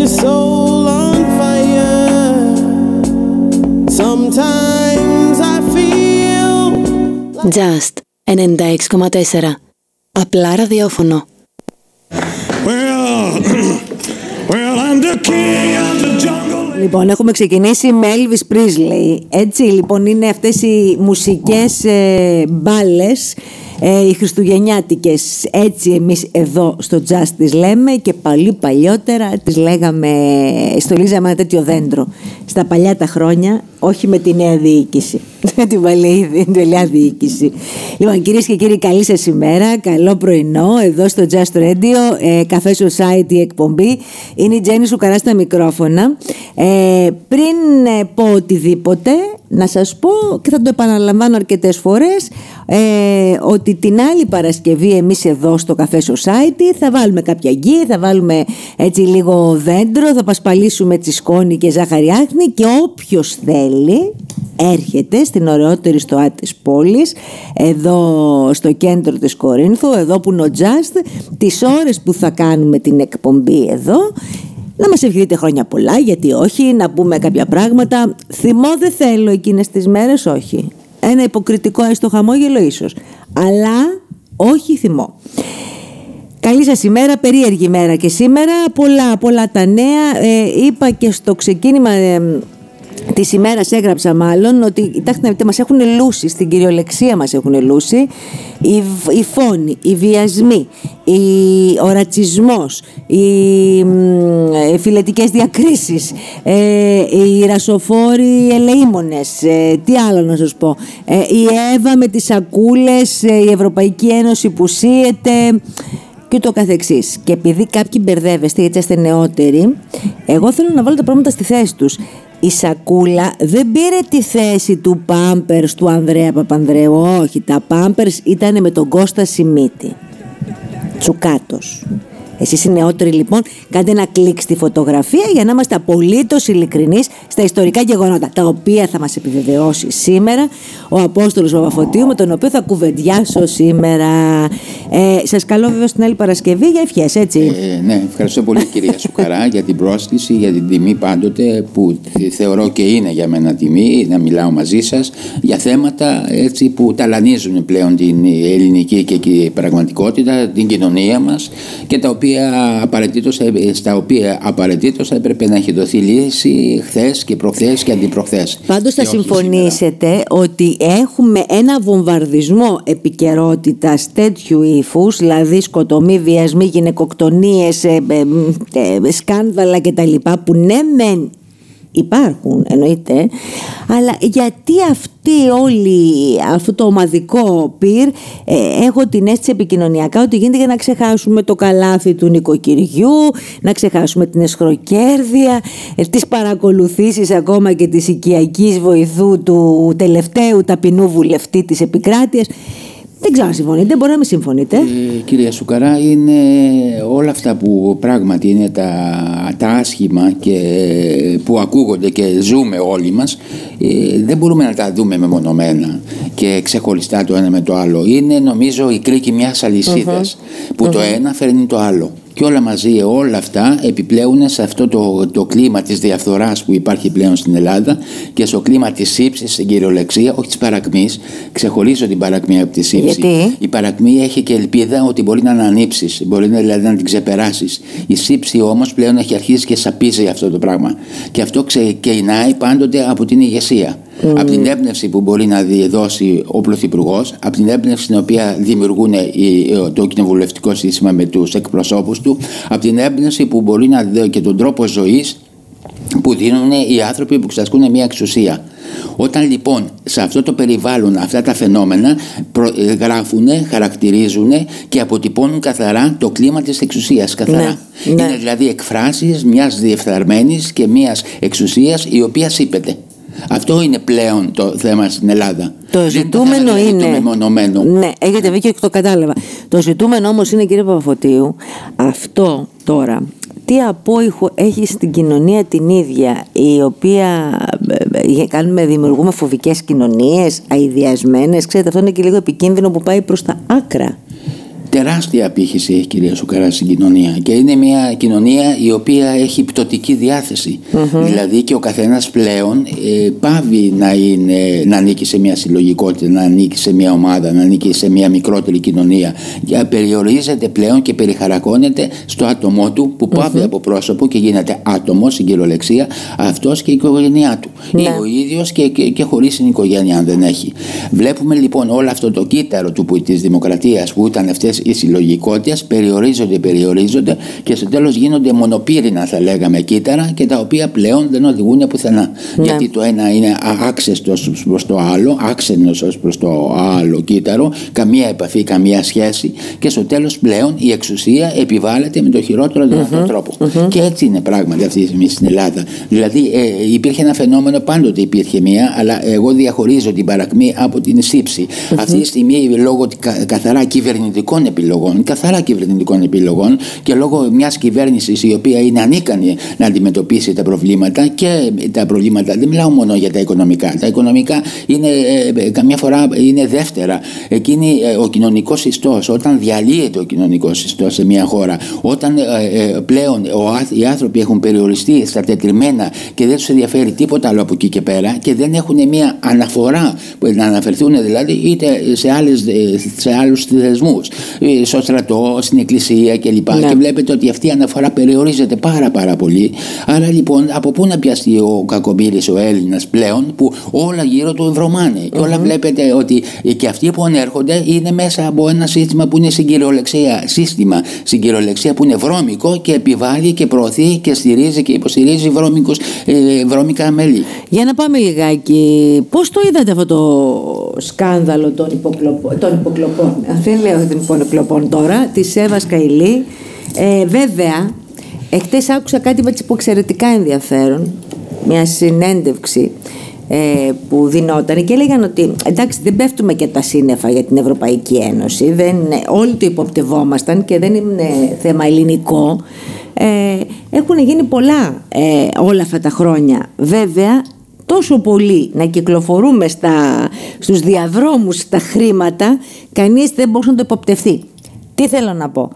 your soul on fire. Sometimes I feel. Just 96,4 Απλά ραδιόφωνο. Well, well, I'm the king of the jungle. Λοιπόν, έχουμε ξεκινήσει με Elvis Presley. Έτσι, λοιπόν, είναι αυτές οι μουσικές ε, μπάλες ε, οι χριστουγεννιάτικες έτσι εμείς εδώ στο Just τις λέμε και πολύ παλιότερα τις λέγαμε στολίζαμε ένα τέτοιο δέντρο στα παλιά τα χρόνια όχι με τη νέα διοίκηση με την παλιά διοίκηση. Λοιπόν κυρίες και κύριοι καλή σας ημέρα καλό πρωινό εδώ στο Just Radio ε, Café Society εκπομπή είναι η Τζέννη Σουκαρά στα μικρόφωνα. Ε, πριν ε, πω οτιδήποτε να σας πω και θα το επαναλαμβάνω αρκετές φορές ε, ότι την άλλη Παρασκευή εμείς εδώ στο Café Society θα βάλουμε κάποια γκί, θα βάλουμε έτσι λίγο δέντρο, θα πασπαλίσουμε σκόνη και ζάχαρη άχνη και όποιος θέλει έρχεται στην ωραιότερη στοά της πόλης εδώ στο κέντρο της Κορίνθου, εδώ που είναι ο Just τις ώρες που θα κάνουμε την εκπομπή εδώ να μας ευχηθείτε χρόνια πολλά, γιατί όχι, να πούμε κάποια πράγματα. Θυμό δεν θέλω εκείνες τις μέρες, όχι. Ένα υποκριτικό έστω χαμόγελο ίσως. Αλλά όχι θυμό. Καλή σας ημέρα, περίεργη μέρα και σήμερα. Πολλά, πολλά τα νέα. Ε, είπα και στο ξεκίνημα... Ε, Της ημέρας έγραψα μάλλον ότι κοιτάξτε μας έχουν λούσει, στην κυριολεξία μας έχουν λούσει οι, οι φόνοι, οι βιασμοί, ο ρατσισμός, οι, οι φιλετικές διακρίσεις, ε, οι ρασοφόροι ελεήμονες, ε, τι άλλο να σας πω, ε, η Εύα με τις σακούλες, ε, η Ευρωπαϊκή Ένωση που σύεται και το καθεξής. Και επειδή κάποιοι μπερδεύεστε γιατί είστε νεότεροι, εγώ θέλω να βάλω τα πράγματα στη θέση τους η Σακούλα δεν πήρε τη θέση του Πάμπερς του Ανδρέα Παπανδρέου. Όχι, τα Πάμπερς ήταν με τον Κώστα Σιμίτη. Τσουκάτος. Εσείς οι νεότεροι λοιπόν κάντε ένα κλικ στη φωτογραφία για να είμαστε απολύτως ειλικρινείς στα ιστορικά γεγονότα, τα οποία θα μας επιβεβαιώσει σήμερα ο Απόστολος Παπαφωτίου, με τον οποίο θα κουβεντιάσω σήμερα. Ε, Σας καλώ βέβαια στην άλλη Παρασκευή για ευχές, έτσι. Ε, ναι, ευχαριστώ πολύ κυρία Σουκαρά για την πρόσκληση, για την τιμή πάντοτε που θεωρώ και είναι για μένα τιμή να μιλάω μαζί σας για θέματα έτσι, που ταλανίζουν πλέον την ελληνική και πραγματικότητα, την κοινωνία μας και τα οποία οποία απαραίτητος, στα οποία απαραίτητος θα έπρεπε να έχει δοθεί λύση χθες και προχθές και αντιπροχθές. Πάντως θα συμφωνήσετε ότι έχουμε ένα βομβαρδισμό επικαιρότητας τέτοιου ύφους, δηλαδή σκοτωμοί, βιασμοί, γυναικοκτονίες, ε, ε, ε, σκάνδαλα κτλ. που ναι, μεν υπάρχουν εννοείται αλλά γιατί αυτή όλη αυτό το ομαδικό πυρ ε, έχω την αίσθηση επικοινωνιακά ότι γίνεται για να ξεχάσουμε το καλάθι του νοικοκυριού να ξεχάσουμε την εσχροκέρδεια ε, τις παρακολουθήσεις ακόμα και της οικιακής βοηθού του τελευταίου ταπεινού βουλευτή της επικράτειας δεν ξέρω αν συμφωνείτε, μπορεί να μην συμφωνείτε. Ε, κυρία Σουκαρά, είναι όλα αυτά που πράγματι είναι τα, τα άσχημα και που ακούγονται και ζούμε όλοι μας ε, δεν μπορούμε να τα δούμε μεμονωμένα και ξεχωριστά το ένα με το άλλο. Είναι νομίζω η κρίκη μιας αλυσιδας που το ένα φέρνει το άλλο και όλα μαζί, όλα αυτά επιπλέουν σε αυτό το, το κλίμα της διαφθοράς που υπάρχει πλέον στην Ελλάδα και στο κλίμα της σύψης στην κυριολεξία, όχι της παρακμής. Ξεχωρίζω την παρακμή από τη σύψη. Γιατί; Η παρακμή έχει και ελπίδα ότι μπορεί να ανανύψεις, μπορεί να, δηλαδή να την ξεπεράσεις. Η σύψη όμως πλέον έχει αρχίσει και σαπίζει αυτό το πράγμα. Και αυτό ξεκινάει πάντοτε από την ηγεσία. Mm. Από την έμπνευση που μπορεί να δώσει ο Πρωθυπουργός, από την έμπνευση την οποία δημιουργούν το κοινοβουλευτικό σύστημα με τους εκπροσώπους του, από την έμπνευση που μπορεί να δει και τον τρόπο ζωής που δίνουν οι άνθρωποι που ξασκούν μια εξουσία. Όταν λοιπόν σε αυτό το περιβάλλον αυτά τα φαινόμενα γράφουν, χαρακτηρίζουν και αποτυπώνουν καθαρά το κλίμα της εξουσίας καθαρά. Ναι, Είναι ναι. δηλαδή εκφράσεις μιας διεφθαρμένης και μιας εξουσίας η οποία σύπεται. Αυτό είναι πλέον το θέμα στην Ελλάδα. Το ζητούμενο είναι. Το μεμονωμένο. Ναι, έχετε δίκιο και το κατάλαβα. Το ζητούμενο όμως είναι, κύριε Παπαφωτίου, αυτό τώρα τι απόϊχο έχει στην κοινωνία την ίδια η οποία ε, ε, κάνουμε, δημιουργούμε φοβικές κοινωνίες αειδιασμένες ξέρετε αυτό είναι και λίγο επικίνδυνο που πάει προς τα άκρα τεράστια απήχηση έχει κυρία Σουκαρά στην κοινωνία και είναι μια κοινωνία η οποία έχει πτωτική διάθεση. Δηλαδή και ο καθένας πλέον ε, πάβει να, είναι, να ανήκει σε μια συλλογικότητα, να ανήκει σε μια ομάδα, να ανήκει σε μια μικρότερη κοινωνία. Για, περιορίζεται πλέον και περιχαρακώνεται στο άτομό του που πάβει από πρόσωπο και γίνεται άτομος στην κυριολεξία αυτός και η οικογένειά του. Ναι. Ή ο ίδιος και, και, και χωρίς την οικογένεια αν δεν έχει. Βλέπουμε λοιπόν όλο αυτό το κύτταρο του, που- της δημοκρατίας που ήταν αυτές οι συλλογικότητες περιορίζονται, περιορίζονται και στο τέλος γίνονται μονοπύρινα θα λέγαμε κύτταρα και τα οποία πλέον δεν οδηγούν πουθενά. Ναι. Γιατί το ένα είναι α- άξεστος προς το άλλο, άξενος ως προς το άλλο κύτταρο, καμία επαφή, καμία σχέση και στο τέλος πλέον η εξουσία επιβάλλεται με το χειρότερο δυνατό τρόπο. Και έτσι είναι πράγματι αυτή τη στιγμή στην Ελλάδα. Δηλαδή ε, υπήρχε ένα φαινόμενο, πάντοτε υπήρχε μία, αλλά εγώ διαχωρίζω την παρακμή από την σύψη. Αυτή τη στιγμή λόγω κα- καθαρά κυβερνητικών επιλογών, καθαρά κυβερνητικών επιλογών και λόγω μιας κυβέρνησης η οποία είναι ανίκανη να αντιμετωπίσει τα προβλήματα και τα προβλήματα, δεν μιλάω μόνο για τα οικονομικά. Τα οικονομικά είναι ε, ε, καμιά φορά είναι δεύτερα. Εκείνη ε, ο κοινωνικός ιστός, όταν διαλύεται ο κοινωνικός ιστός σε μια χώρα, όταν ε, ε, πλέον ο, άθ- οι άνθρωποι έχουν περιοριστεί στα τετριμένα και δεν τους ενδιαφέρει τίποτα άλλο από εκεί και πέρα και δεν έχουν μια αναφορά που να αναφερθούν δηλαδή είτε σε, άλλες, ε, σε άλλους θεσμούς, ε, στο στρατό, στην εκκλησία κλπ. Ναι. Και βλέπετε ότι αυτή η αναφορά περιορίζεται πάρα πάρα πολύ. Άρα λοιπόν από πού να πιαστεί ο κακομύρης ο Έλληνας πλέον που όλα γύρω του βρωμάνε και όλα βλέπετε ότι και αυτοί που ανέρχονται είναι μέσα από ένα σύστημα που είναι στην κυριολεξία σύστημα, στην κυριολεξία που είναι βρώμικο και επιβάλλει και προωθεί και στηρίζει και υποστηρίζει βρώμικους, ε, βρώμικα μέλη. Για να πάμε λιγάκι, πώς το είδατε αυτό το σκάνδαλο των, υποκλοπών, των υποκλοπών, δεν λέω των υποκλοπών τώρα, της Εύας Καηλή. Ε, βέβαια, εχθές άκουσα κάτι έτσι που εξαιρετικά ενδιαφέρον, μια συνέντευξη ε, που δινόταν και έλεγαν ότι εντάξει δεν πέφτουμε και τα σύννεφα για την Ευρωπαϊκή Ένωση, δεν, όλοι το υποπτευόμασταν και δεν είναι θέμα ελληνικό. Ε, έχουν γίνει πολλά ε, όλα αυτά τα χρόνια. Βέβαια τόσο πολύ να κυκλοφορούμε στα, στους διαδρόμους τα χρήματα, κανείς δεν μπορούσε να το υποπτευθεί. Τι θέλω να πω;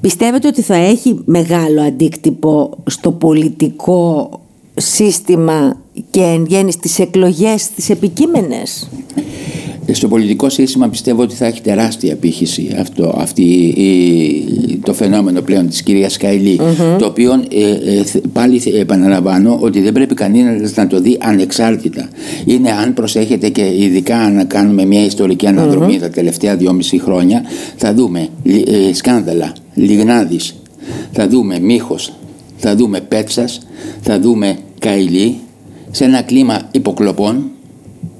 Πιστεύετε ότι θα έχει μεγάλο αντίκτυπο στο πολιτικό σύστημα και εν γέννη στις εκλογές τις επικείμενες; Στο πολιτικό σύστημα πιστεύω ότι θα έχει τεράστια απήχηση αυτό, αυτή, η- το φαινόμενο πλέον της κυρίας Καηλή, το οποίο ε, ε, θε- πάλι θε- επαναλαμβάνω ότι δεν πρέπει κανένας να το δει ανεξάρτητα. Είναι αν προσέχετε και ειδικά αν κάνουμε μια ιστορική αναδρομή τα τελευταία δυόμιση χρόνια θα δούμε λι- ε, σκάνδαλα, Λιγνάδης, θα δούμε Μίχος, θα δούμε Πέτσας, θα δούμε Καηλή σε ένα κλίμα υποκλοπών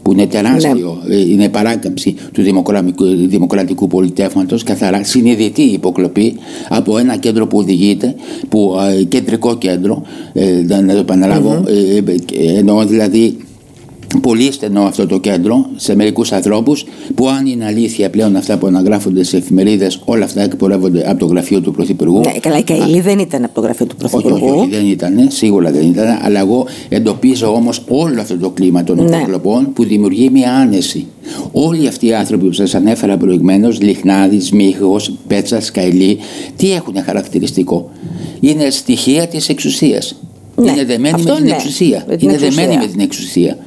που είναι τεράστιο, ε, είναι παράκαμψη του δημοκρατικού, δημοκρατικού πολιτεύματος, καθαρά συνειδητή υποκλοπή από ένα κέντρο που οδηγείται, που, ε, κεντρικό κέντρο, ε, να να το επαναλαβω ε, ε, εννοώ δηλαδή πολύ στενό αυτό το κέντρο σε μερικούς ανθρώπους που αν είναι αλήθεια πλέον αυτά που αναγράφονται σε εφημερίδες, όλα αυτά εκπορεύονται από το γραφείο του Πρωθυπουργού. Ναι, καλά, η Καηλή δεν ήταν από το γραφείο του Όχι, όχι, Πρωθυπουργού. όχι, δεν ήταν, σίγουρα δεν ήταν, αλλά εγώ εντοπίζω όμως όλο αυτό το κλίμα των Ναι. υποκλοπών που δημιουργεί μια άνεση. Όλοι αυτοί οι άνθρωποι που σας ανέφερα προηγουμένως, Λιχνάδης, Μίχος, Πέτσας, Καηλή, τι έχουν χαρακτηριστικό; Είναι στοιχεία της εξουσίας. Ναι, Είναι δεμένοι αυτό με την ναι, εξουσία. με την είναι εξουσία. δεμένοι με την εξουσία.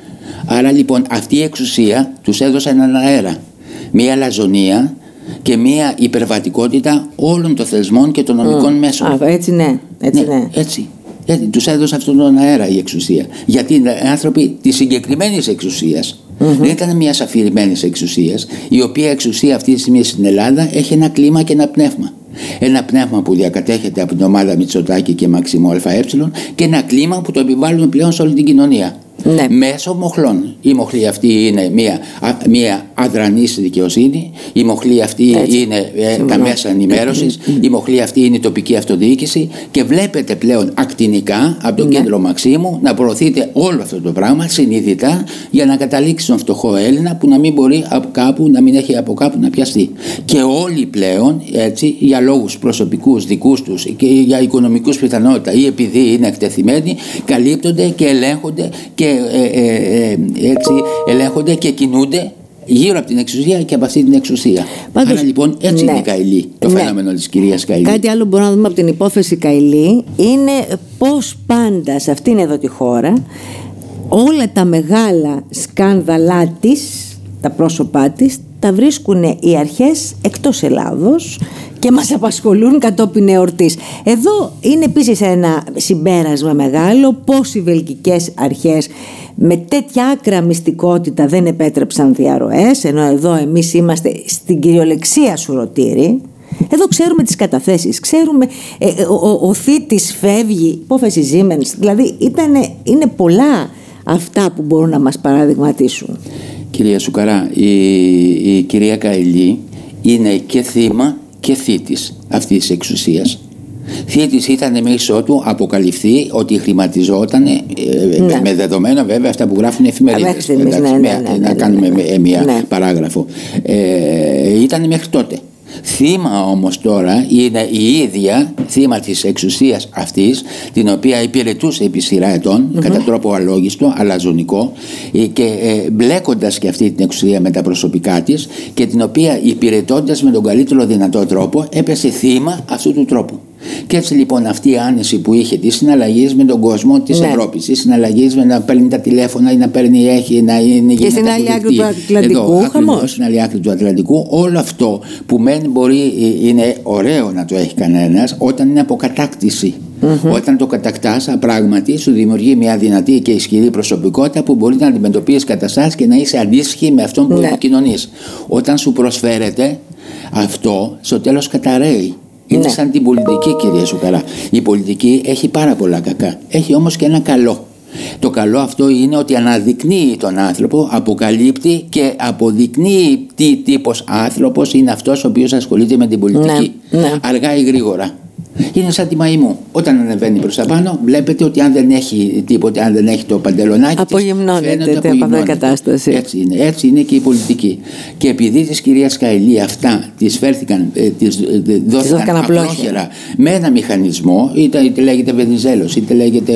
Άρα λοιπόν αυτή η εξουσία τους έδωσε έναν αέρα. Μία λαζονία και μία υπερβατικότητα όλων των θεσμών και των νομικών μέσων. Α, έτσι ναι, έτσι ναι. Έτσι. Έτσι. Τους έδωσε αυτόν τον αέρα η εξουσία. Γιατί είναι άνθρωποι της συγκεκριμένης Δεν ήταν μιας αφηρημένης εξουσίας, η οποία εξουσία αυτή τη στιγμή στην Ελλάδα έχει ένα κλίμα και ένα πνεύμα. Ένα πνεύμα που διακατέχεται από την ομάδα Μητσοτάκη και Μαξιμό ΑΕ και ένα κλίμα που το επιβάλλουν πλέον σε όλη την κοινωνία. Ναι. Μέσω μοχλών. Η μοχλή αυτή είναι μια, α- μια αδρανής δικαιοσύνη, η μοχλή αυτή Έτσι. είναι ε, τα Συμφωνώ. μέσα ενημέρωσης, η μοχλή αυτή είναι η τοπική αυτοδιοίκηση και βλέπετε πλέον ακτινικά από το Ναι. κέντρο Μαξίμου να προωθείτε όλο αυτό το πράγμα συνειδητά για να καταλήξει στον φτωχό Έλληνα που να μην μπορεί από κάπου, να μην έχει από κάπου να πιαστεί. Και όλοι πλέον έτσι για λόγους προσωπικούς δικούς τους και για οικονομικούς πιθανότητα ή επειδή είναι εκτεθειμένοι καλύπτονται και ελέγχονται και ε, ε, ε, έτσι ελέγχονται και κινούνται γύρω από την εξουσία και από αυτή την εξουσία. Πάντως, Άρα λοιπόν έτσι ναι. είναι η Καηλή, το Ναι. φαινόμενο της κυρίας Καηλή. Κάτι άλλο που μπορούμε να δούμε από την υπόθεση Καηλή είναι πώς πάντα σε αυτήν εδώ τη χώρα όλα τα μεγάλα σκάνδαλά της, τα πρόσωπά της, τα βρίσκουν οι αρχές εκτός Ελλάδος και μας απασχολούν κατόπιν εορτής. Εδώ είναι επίσης ένα συμπέρασμα μεγάλο πώς οι βελγικές αρχές με τέτοια άκρα μυστικότητα δεν επέτρεψαν διαρροές ενώ εδώ εμείς είμαστε στην κυριολεξία σουρωτήρη εδώ ξέρουμε τις καταθέσεις, ξέρουμε ε, ε, ο, ο, ο θήτης φεύγει, υπόθεση Siemens, δηλαδή ήτανε, είναι πολλά αυτά που μπορούν να μας παραδειγματίσουν. Κυρία Σουκαρά, η, η κυρία Καηλή είναι και θύμα και θήτης αυτής της εξουσίας. Θήτης ήταν μέχρι ότου αποκαλυφθεί ότι χρηματιζόταν ε, Ναι. με δεδομένα βέβαια αυτά που γράφουν οι μέχρι εφημερίδες. στιγμής, Εντάξει, ναι, ναι, μια- ναι, ναι, να ναι, κάνουμε ναι. με- μια Ναι. παράγραφο. Ε, ήταν μέχρι τότε. Θύμα όμως τώρα είναι η ίδια θύμα της εξουσίας αυτής την οποία υπηρετούσε επί σειρά ετών, κατά τρόπο αλόγιστο, αλαζονικό ε, και ε, μπλέκοντας και αυτή την εξουσία με τα προσωπικά της και την οποία υπηρετώντας με τον καλύτερο δυνατό τρόπο έπεσε θύμα αυτού του τρόπου. Και έτσι λοιπόν αυτή η άνεση που είχε τη συναλλαγή με τον κόσμο της Ναι. Ευρώπης, τη συναλλαγή με να παίρνει τα τηλέφωνα ή να παίρνει έχει, να είναι Και στην άλλη άκρη του Ατλαντικού, Εδώ, ακριβώς, χαμός. στην άλλη άκρη του Ατλαντικού, όλο αυτό που μεν μπορεί, ε, είναι ωραίο να το έχει κανένας όταν είναι από κατάκτηση. Όταν το κατακτάς πράγματι σου δημιουργεί μια δυνατή και ισχυρή προσωπικότητα που μπορεί να αντιμετωπίσεις καταστάσει και να είσαι αντίστοιχη με αυτόν που Ναι. επικοινωνείς. Όταν σου προσφέρεται αυτό, στο τέλος καταραίει. Είναι Ναι. σαν την πολιτική, κυρία Σουκαρά. Η πολιτική έχει πάρα πολλά κακά. Έχει όμως και ένα καλό. Το καλό αυτό είναι ότι αναδεικνύει τον άνθρωπο, αποκαλύπτει και αποδεικνύει τι τύπος άνθρωπος είναι αυτός ο οποίος ασχολείται με την πολιτική. Ναι, ναι. Αργά ή γρήγορα. Είναι σαν τη μαϊμού. Όταν ανεβαίνει προς τα πάνω, βλέπετε ότι αν δεν έχει τίποτε, αν δεν έχει το παντελονάκι. της, Απογυμνώνεται φαίνεται από αυτή η απογυμνώνεται. κατάσταση. Έτσι είναι. Έτσι είναι και η πολιτική. Και επειδή της κυρίας Καηλή αυτά τη φέρθηκαν, ε, της, ε, δόθηκαν δόθηκαν απλόχερα. απλόχερα με ένα μηχανισμό, είτε, είτε λέγεται Βενιζέλος, είτε λέγεται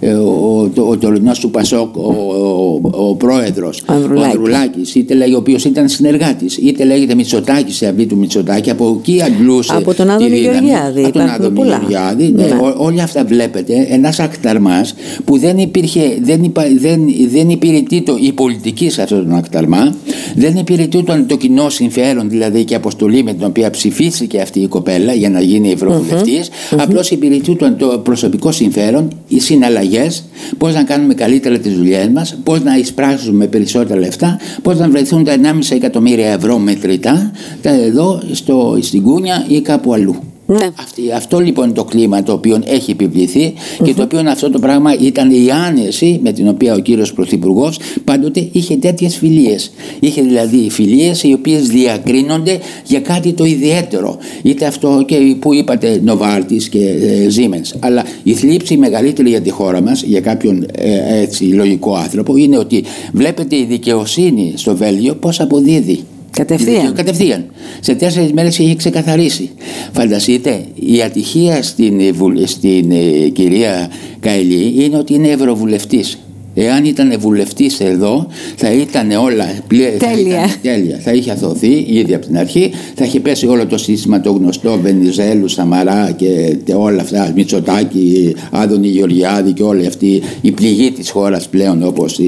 ε, ο, ο, το- ο τωρινό του Πασόκ, ο, ο, ο πρόεδρος, Ο Ανδρουλάκης. Ανδρουλάκης, είτε λέγεται ο οποίος ήταν συνεργάτης, είτε λέγεται Μητσοτάκης σε αυλή του Μητσοτάκη, από εκεί αντλούσε. Από τον τη Άδωνη δύναμη. Γεωργιάδη, Από τον υπάρχουν Άδωνη πολλά. Γεωργιάδη, ναι, Ναι. ό- όλα αυτά βλέπετε ένας ακταρμά που δεν υπήρχε, δεν, υπα, δεν, δεν υπηρετεί το, η πολιτική σε αυτόν τον ακταρμά, δεν υπηρετεί το, το κοινό συμφέρον, δηλαδή και η αποστολή με την οποία ψηφίστηκε αυτή η κοπέλα για να γίνει ευρωβουλευτής, απλώς υπηρετεί το, το προσωπικό συμφέρον, οι συναλλαγές, πώς να κάνουμε καλύτερα τις δουλειές μας, πώς να εισπράξουμε περισσότερα λεφτά, πώς να βρεθούν τα 1,5 εκατομμύρια ευρώ μετρητά, τα εδώ στο, στην Κούνια ή κάπου αλλού. Ναι. Αυτή, αυτό λοιπόν είναι το κλίμα το οποίο έχει επιβληθεί και το οποίο αυτό το πράγμα ήταν η άνεση με την οποία ο κύριος Πρωθυπουργός πάντοτε είχε τέτοιες φιλίες. Είχε δηλαδή φιλίες οι οποίες διακρίνονται για κάτι το ιδιαίτερο. Είτε αυτό και που είπατε Νοβάρτης και ε, Siemens. Αλλά η θλίψη μεγαλύτερη για τη χώρα μας, για κάποιον ε, έτσι λογικό άνθρωπο, είναι ότι βλέπετε η δικαιοσύνη στο Βέλγιο πώς αποδίδει. Κατευθείαν. Κατευθείαν. Σε τέσσερις μέρες είχε ξεκαθαρίσει. Φανταστείτε, η ατυχία στην, ε, βουλ- στην ε, κυρία Καηλή είναι ότι είναι ευρωβουλευτής. Εάν ήταν βουλευτής εδώ, θα ήταν όλα πλέ... θα Τέλεια. ήταν τέλεια. Θα είχε αθωθεί ήδη από την αρχή, θα είχε πέσει όλο το σύστημα το γνωστό Βενιζέλου, Σαμαρά και τε- όλα αυτά, Μητσοτάκη, Άδωνη Γεωργιάδη και όλη αυτή η πληγή της χώρας πλέον όπως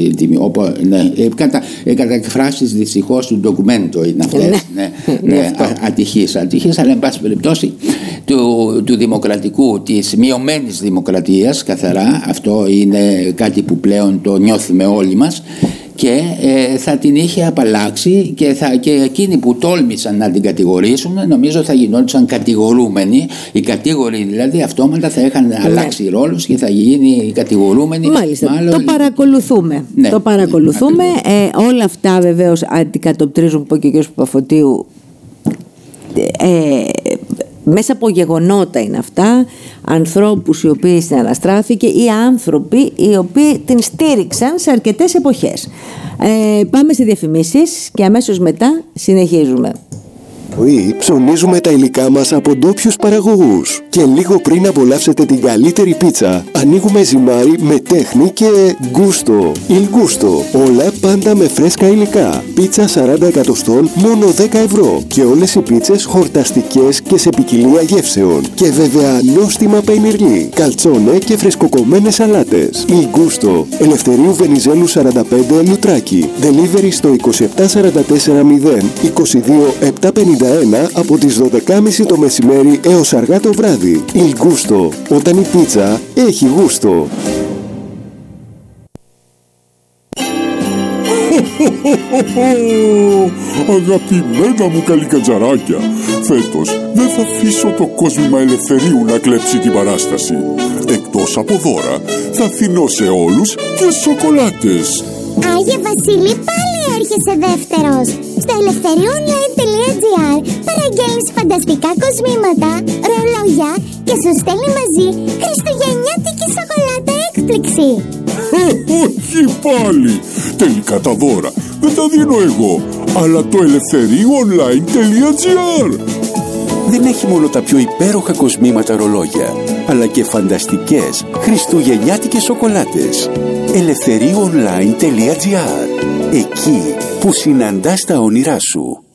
ναι, ε, κατα, ε, κατά εκφράσεις δυστυχώς του ντοκουμέντο είναι αυτές. Ναι. ναι, Είναι ναι, αυτό. α- ατυχής, ατυχής, αλλά εν πάση περιπτώσει του, του δημοκρατικού, της μειωμένης δημοκρατίας καθαρά, αυτό είναι κάτι που πλέον το νιώθουμε όλοι μας και ε, θα την είχε απαλλάξει και, θα, και εκείνοι που τόλμησαν να την κατηγορήσουν νομίζω θα γινόντουσαν κατηγορούμενοι οι κατήγοροι δηλαδή αυτόματα θα είχαν αλλάξει ρόλους και θα γίνει οι κατηγορούμενοι Μάλιστα. μάλλον- Το παρακολουθούμε. Ναι, το παρακολουθούμε. ναι, ε, όλα αυτά βεβαίως αντικατοπτρίζουν που είπε και ο κ. Παπαφωτίου. Ε, μέσα από γεγονότα είναι αυτά, ανθρώπους οι οποίοι συναναστράφηκε ή άνθρωποι οι οποίοι την στήριξαν σε αρκετές εποχές. Ε, πάμε σε διαφημίσεις και αμέσως μετά συνεχίζουμε. Ζωή, ψωνίζουμε τα υλικά μας από ντόπιους παραγωγούς. Και λίγο πριν απολαύσετε την καλύτερη πίτσα, ανοίγουμε ζυμάρι με τέχνη και γκούστο. Il Gusto. Όλα πάντα με φρέσκα υλικά. Πίτσα 40 εκατοστών μόνο 10 ευρώ. Και όλες οι πίτσες χορταστικές και σε ποικιλία γεύσεων. Και βέβαια νόστιμα παϊνιρλί, καλτσόνε και φρεσκοκομμένες σαλάτες. Il Gusto. Ελευθερίου Βενιζέλου 45 Λουτράκι. Delivery στο 27440 22751 από τις 12.30 το μεσημέρι έως αργά το βράδυ. Il Gusto. Όταν η πίτσα έχει γούστο. Αγαπημένα μου καλικατζαράκια, φέτος δεν θα αφήσω το κόσμημα ελευθερίου να κλέψει την παράσταση. Εκτός από δώρα, θα αφήνω σε όλους και σοκολάτες. Άγιε Βασίλη, πάλι έρχεσαι δεύτερος. Στο ελευθερioonline.gr παραγγέλνεις φανταστικά κοσμήματα, ρολόγια και σου στέλνει μαζί χριστουγεννιάτικη σοκολάτα έκπληξη. Ε, όχι πάλι! Τελικά τα δώρα δεν τα δίνω εγώ, αλλά το ελευθερioonline.gr δεν έχει μόνο τα πιο υπέροχα κοσμήματα ρολόγια, αλλά και φανταστικές χριστουγεννιάτικες σοκολάτες. ελευθερioonline.gr Εκεί που συναντάς τα όνειρά σου.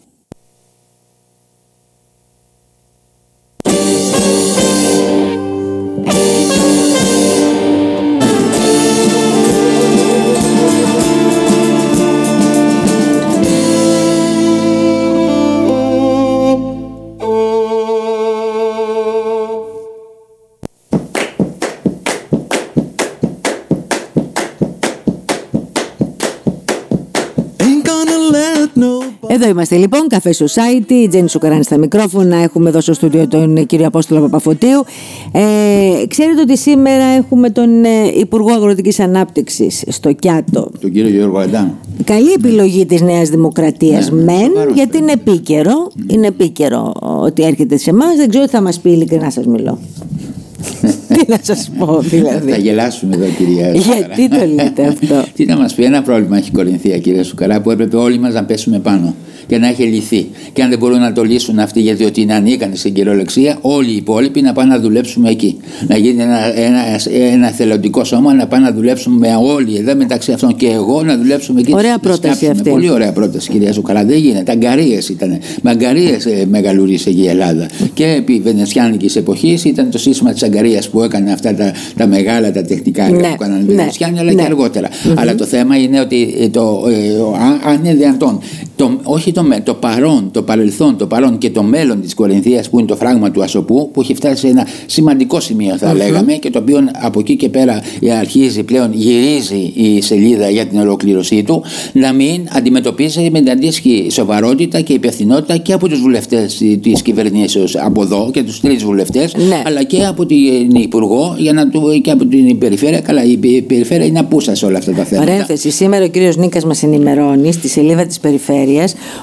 Είμαστε λοιπόν, Café Society, η Τζέννη Σουκαράνη στα μικρόφωνα. Έχουμε εδώ στο στούντιο τον ε, κύριο Απόστολο Παπαφωτίου. Ε, ξέρετε ότι σήμερα έχουμε τον ε, Υπουργό Αγροτικής Ανάπτυξης στο Κιάτο. Τον κύριο Γιώργο Αντάμ. Καλή επιλογή της Νέας Δημοκρατίας Ναι, μεν, σοβαρός, γιατί είναι βέβαια. επίκαιρο. Είναι επίκαιρο ότι έρχεται σε εμάς. Δεν ξέρω τι θα μας πει ειλικρινά σας μιλώ. Τι να σας πω δηλαδή. Θα γελάσουμε εδώ, κυρία Γιατί το λέτε αυτό; Τι να μας πει, ένα πρόβλημα έχει η Κορινθία, κύριε Σουκαρά, που έπρεπε όλοι μας να πέσουμε πάνω και να έχει λυθεί. Και αν δεν μπορούν να το λύσουν αυτοί, γιατί ότι είναι ανίκανοι στην κυριολεξία, όλοι οι υπόλοιποι να πάνε να δουλέψουμε εκεί. Να γίνει ένα, ένα, ένα θελοντικό σώμα, να πάνε να δουλέψουμε με όλοι εδώ, μεταξύ αυτών και εγώ, να δουλέψουμε εκεί. Ωραία Να πρόταση σκάψουμε. αυτή. Πολύ ωραία πρόταση, κυρία Σουκαρά. Δεν γίνεται. Αγκαρίες ήταν. Με αγκαρίε ε, μεγαλούρισε η Ελλάδα. Και επί Βενεσιάνικη εποχής ήταν το σύστημα της αγκαρίας που έκανε αυτά τα, τα μεγάλα, τα τεχνικά έργα Ναι, που έκαναν οι ναι, Βενεσιάνοι, αλλά ναι. και αργότερα. Αλλά το θέμα είναι ότι ε, το, ε, ο- αν- αν είναι δυνατόν, το, όχι το, με- το παρόν, το παρελθόν, το παρόν και το μέλλον της Κορινθίας που είναι το φράγμα του Ασοπού, που έχει φτάσει σε ένα σημαντικό σημείο, θα λέγαμε, και το οποίο από εκεί και πέρα ε, αρχίζει πλέον, γυρίζει η σελίδα για την ολοκλήρωσή του, να μην αντιμετωπίζει με την αντίστοιχη σοβαρότητα και υπευθυνότητα και από τους βουλευτές της κυβερνήσεως από εδώ και τους τρεις βουλευτές, Ναι. αλλά και από την Υπουργό για να του, και από την Περιφέρεια. Καλά, η πε- Περιφέρεια είναι απούσα σε όλα αυτά τα θέματα. Παρένθεση, σήμερα ο κύριος Νίκας μας ενημερώνει στη σελίδα της Περιφέρειας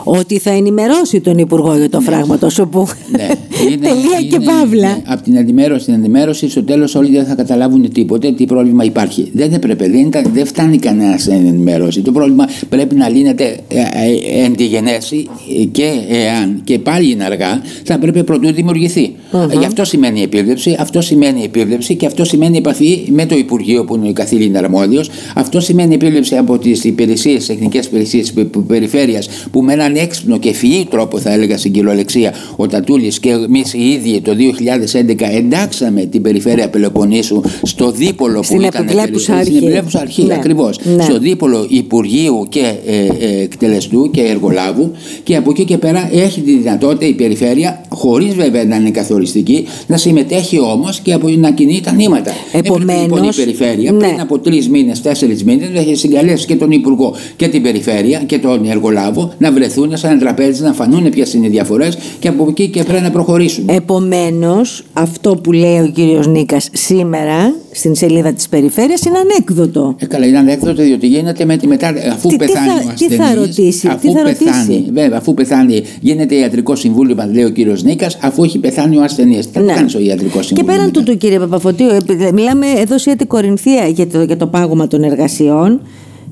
ότι θα ενημερώσει τον Υπουργό για το φράγμα τόσο που Ναι, είναι- τελεία και είναι- παύλα. ναι, από την ενημέρωση στην ενημέρωση, στο τέλος όλοι δεν θα καταλάβουν τίποτε, τι πρόβλημα υπάρχει. Δεν έπρεπε, δεν, ήταν, δεν φτάνει κανένα στην ενημέρωση. Το πρόβλημα πρέπει να λύνεται ε, ε, εν τη γενέση ε, και εάν και πάλι είναι αργά, θα πρέπει πρωτού δημιουργηθεί. Ε, Γι' αυτό σημαίνει επίβλεψη, αυτό σημαίνει επίβλεψη και αυτό σημαίνει επαφή με το Υπουργείο που είναι ο καθήλυνα αρμόδιος. Αυτό σημαίνει επίβλεψη από τις υπηρεσίες, τεχνικές υπηρεσίες περιφέρειας που με έναν έξυπνο και ευφυή τρόπο, θα έλεγα στην κυριολεξία, ο Τατούλης και εμείς οι ίδιοι το 2011 εντάξαμε την περιφέρεια Πελοποννήσου στο δίπολο Στην που ήταν. επιβλέπουσα περι- Στην αρχή. επιβλέπουσα αρχή, Ναι. ακριβώς. Ναι. Στο δίπολο Υπουργείου και ε, ε, εκτελεστού και εργολάβου και από εκεί και πέρα έχει τη δυνατότητα η περιφέρεια, χωρίς βέβαια να είναι καθοριστική, να συμμετέχει όμως και από, να κινεί τα νήματα. Έπρεπε, Επομένως, λοιπόν, η περιφέρεια ναι. πριν από τρεις μήνες, τέσσερις μήνες, να έχει συγκαλέσει και τον Υπουργό και την περιφέρεια και τον εργολάβο να βρεθούν σε ένα τραπέζι, να φανούν ποιες είναι οι διαφορές και από εκεί και πέρα να προχωρήσουν. Επομένως, αυτό που λέει ο κύριος Νίκας σήμερα στην σελίδα της Περιφέρειας είναι ανέκδοτο. Ε, καλά, είναι ανέκδοτο διότι γίνεται με τη μετά, αφού Τι- τι πεθάνει θα- ο τι ασθενής, θα ρωτήσει, αφού τι θα πεθάνει, ρωτήσει; βέβαια, αφού πεθάνει, γίνεται ιατρικό συμβούλιο, μα λέει ο κύριος Νίκα, αφού έχει πεθάνει ο ασθενής. Τι θα Ναι. κάνεις στο ιατρικός Και συμβούλιο. πέραν μετά; του, κύριε Παπαφωτίου, επί- μιλάμε εδώ σε την Κορινθία για το, για το πάγωμα των εργασιών.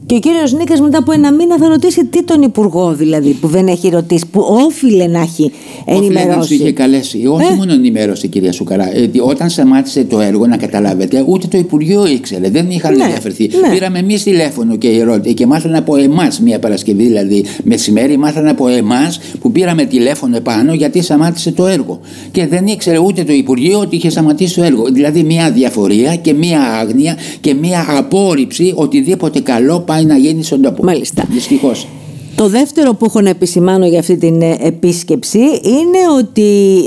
Και ο κύριος Νίκας μετά από ένα μήνα θα ρωτήσει τι τον Υπουργό δηλαδή που δεν έχει ρωτήσει, που όφιλε να έχει Όφιλε να τους ενημερώσει. είχε καλέσει. Όχι Ε; μόνο ενημέρωση, κυρία Σουκαρά. Ε, δι- όταν σταμάτησε το έργο, να καταλάβετε, ούτε το Υπουργείο ήξερε. Δεν είχαν Ναι, ενδιαφερθεί. ναι. Πήραμε εμείς τηλέφωνο και, ερώτηση και μάθανε από εμάς μια Παρασκευή, δηλαδή μεσημέρι, μάθανε από εμάς που πήραμε τηλέφωνο επάνω γιατί σταμάτησε το έργο. Και δεν ήξερε ούτε το Υπουργείο ότι είχε σταματήσει το έργο. Δηλαδή μια διαφορία και μια άγνοια και μια απόρριψη οτιδήποτε καλό πάει να γίνει στον τόπο. Μάλιστα. Δυστυχώς. Το δεύτερο που έχω να επισημάνω για αυτή την ε, επίσκεψη είναι ότι,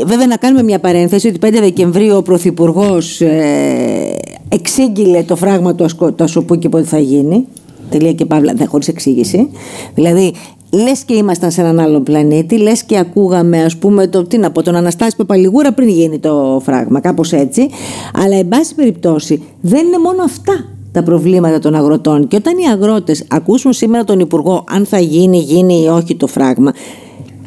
βέβαια να κάνουμε μια παρένθεση, ότι 5 Δεκεμβρίου ο Πρωθυπουργός ε, εξήγηλε το φράγμα του ασκο- του Ασοπού και πότε θα γίνει. Τελεία και παύλα, δεν χωρίς εξήγηση. Δηλαδή, λες και ήμασταν σε έναν άλλο πλανήτη, λες και ακούγαμε ας πούμε το, τι να πω, τον Αναστάση Παπαλιγούρα πριν γίνει το φράγμα, κάπως έτσι. Αλλά εν πάση περιπτώσει δεν είναι μόνο αυτά τα προβλήματα των αγροτών. Και όταν οι αγρότες ακούσουν σήμερα τον Υπουργό αν θα γίνει, γίνει ή όχι το φράγμα,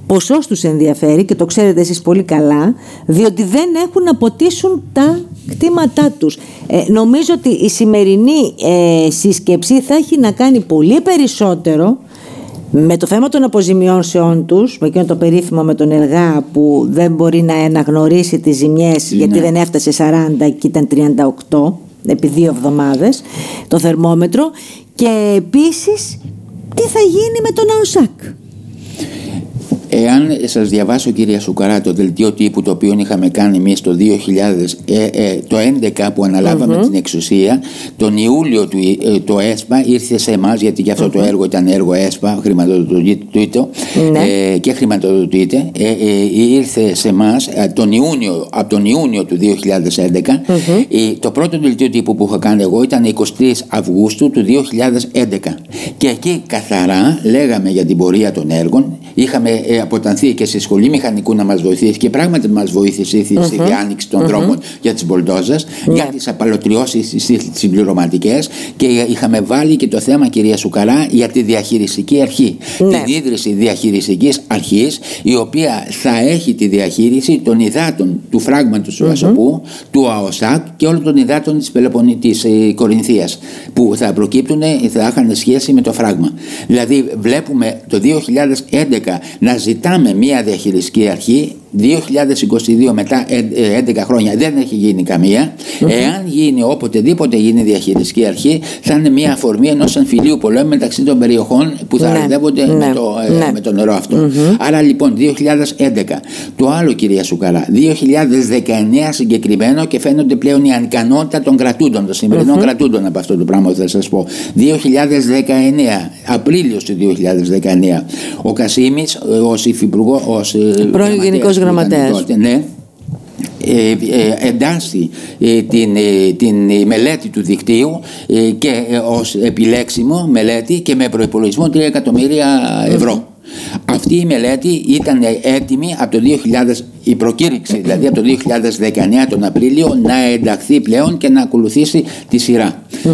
ποσό τους ενδιαφέρει και το ξέρετε εσείς πολύ καλά, διότι δεν έχουν να ποτίσουν τα κτήματά τους. Ε, νομίζω ότι η σημερινή ε, σύσκεψη θα έχει να κάνει πολύ περισσότερο με το θέμα των αποζημιώσεων τους, με εκείνο το περίφημο με τον Εργά που δεν μπορεί να αναγνωρίσει τις ζημιές γιατί δεν έφτασε 40 και ήταν 38 επί δύο εβδομάδες το θερμόμετρο και επίσης τι θα γίνει με τον ΑΟΣΑΚ. Εάν σας διαβάσω, κυρία Σουκαρά, το δελτίο τύπου το οποίο είχαμε κάνει εμείς το 2000, ε, ε, το 2011 που αναλαβαμε την εξουσία, τον Ιούλιο του, ε, το ΕΣΠΑ ήρθε σε εμάς, γιατί και αυτο το έργο ήταν έργο ΕΣΠΑ, χρηματοδοτείται Ναι. ε, και χρηματοδοτείται. Ε, ε, ήρθε σε εμάς τον Ιούνιο, από τον Ιούνιο του 2011. Ε, το πρώτο δελτίο τύπου που είχα κάνει εγώ ήταν 23 Αυγούστου του 2011. Και εκεί καθαρά λέγαμε για την πορεία των έργων. Είχαμε ε, αποτανθεί και στη σχολή μηχανικού να μας βοηθήσει και πράγματι μας βοήθησε η στη διάνοιξη των δρόμων για τις μπολντόζες, για τις απαλωτριώσεις συμπληρωματικές και είχαμε βάλει και το θέμα, κυρία Σουκαρά, για τη διαχειριστική αρχή. Ναι. Την ίδρυση διαχειριστικής αρχής, η οποία θα έχει τη διαχείριση των υδάτων του φράγματος του Ασοπού, του ΑΟΣΑΚ και όλων των υδάτων της Πελοποννητής ε, Κορινθίας που θα προκύπτουν, ε, θα είχαν σχέση με το φράγμα. Δηλαδή, βλέπουμε το 2011 να ζητάμε μια διαχειριστική αρχή 2022 μετά ε, ε, 11 χρόνια δεν έχει γίνει καμία. Εάν γίνει οποτεδήποτε γίνει διαχειριστική αρχή, θα είναι μια αφορμή ενός αμφιλίου πολέμου μεταξύ των περιοχών που θα Ναι, αρδεύονται ναι, με, το, ε, ναι. με το νερό αυτό. Άρα λοιπόν 2011. Το άλλο κυρία Σουκαρά, 2019 συγκεκριμένο και φαίνονται πλέον η ανικανότητα των κρατούντων, των σημερινων κρατούντων από αυτό το πράγμα που θα σας πω. 2019, Απρίλιος του 2019, ο Κασίμης ε, ως υφυπουργό, ως ε, γραμματέας Γενικός που ήταν Γραμματέας. τότε, ναι, ε, ε, εντάσσει ε, την, ε, την ε, μελέτη του δικτύου ε, και ε, ως επιλέξιμο μελέτη και με προϋπολογισμό 3 εκατομμύρια ευρώ. Αυτή η μελέτη ήταν έτοιμη από το 2000, η προκήρυξη δηλαδή από το 2019 τον Απρίλιο να ενταχθεί πλέον και να ακολουθήσει τη σειρά. 2019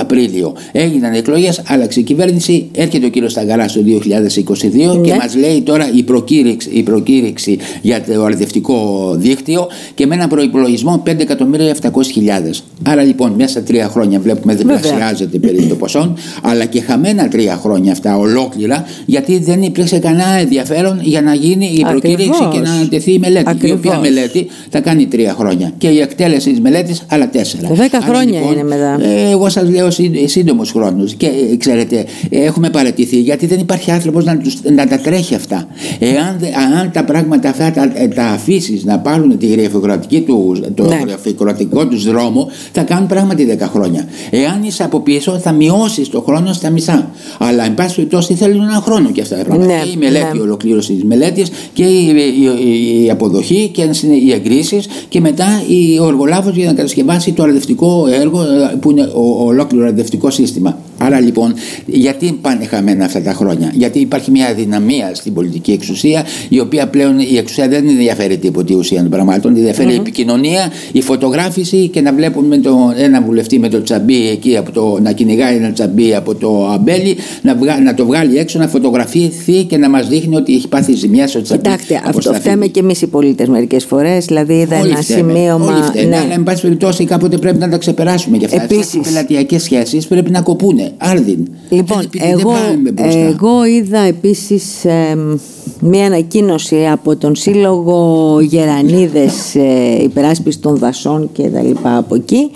Απρίλιο έγιναν εκλογές, άλλαξε η κυβέρνηση, έρχεται ο κύριος Σταγαράς το 2022 και Ναι. μας λέει τώρα η προκήρυξη, η προκήρυξη για το αρδευτικό δίκτυο και με ένα προϋπολογισμό 5.700.000. Άρα λοιπόν μέσα σε τρία χρόνια βλέπουμε διπλασιάζεται περί το ποσό, αλλά και χαμένα τρία χρόνια αυτά ολόκληρα, γιατί δεν υπήρξε κανένα ενδιαφέρον για να γίνει η προκήρυξη Ακριβώς. και να ανατεθεί η μελέτη. Η οποία Ακριβώς. μελέτη θα κάνει τρία χρόνια. Και η εκτέλεση της μελέτης άλλα τέσσερα. Δέκα Άρα, χρόνια είναι μετά. ε, εγώ σας λέω σύντομο χρόνο. Και ε, ξέρετε, ε, έχουμε παρατηθεί γιατί δεν υπάρχει άνθρωπος να, τους- να τα τρέχει αυτά. Εάν, δε- αν τα πράγματα αυτά τα, ε, τα αφήσεις να πάρουν τη γραφειοκρατική του, το Ναι. γραφειοκρατικό τους δρόμο, θα κάνουν πράγματι 10 χρόνια. Εάν είσαι από πίσω, θα μειώσεις το χρόνο στα μισά. Αλλά, εν πάση περιπτώσει, θέλουν ένα χρόνο και αυτά τα πράγματα. Ναι, και η μελέτη, ναι. η ολοκλήρωσης της μελέτης και η, η- η- η αποδοχή και οι εγκρίσεις και μετά η- ο εργολάβος για να κατασκευάσει το αρδευτικό έργο ε, που είναι ο, ο ολόκληρο αρδευτικό σύστημα. Άρα λοιπόν, γιατί πάνε χαμένα αυτά τα χρόνια, Γιατί υπάρχει μια αδυναμία στην πολιτική εξουσία, η οποία πλέον η εξουσία δεν ενδιαφέρει τίποτα η ουσία των πραγμάτων, την ενδιαφέρει η επικοινωνία, η φωτογράφηση και να βλέπουμε το, ένα βουλευτή με το τσαμπί εκεί, από το, να κυνηγάει ένα τσαμπί από το αμπέλι, να, βγα- να το βγάλει έξω να φωτογραφεί προσπαθήσει και να μας δείχνει ότι έχει πάθει ζημιά, ότι θα Κοιτάξτε, αυτό αποσταθεί. φταίμε και εμείς οι πολίτες μερικές φορές. Δηλαδή, είδα Όλοι ένα φταίμε, σημείωμα. όλοι φταίμε, ναι. Αλλά, εν πάση περιπτώσει, κάποτε πρέπει να τα ξεπεράσουμε. Και αυτά Επίσης. οι πελατειακές σχέσεις πρέπει να κοπούνε. Άρδιν. Λοιπόν, Δεν- δεν εγώ, πάμε μπροστά. εγώ είδα επίσης εμ, μία ανακοίνωση από τον Σύλλογο Γερανίδες ε, Υπεράσπισης των Δασών και τα λοιπά από εκεί.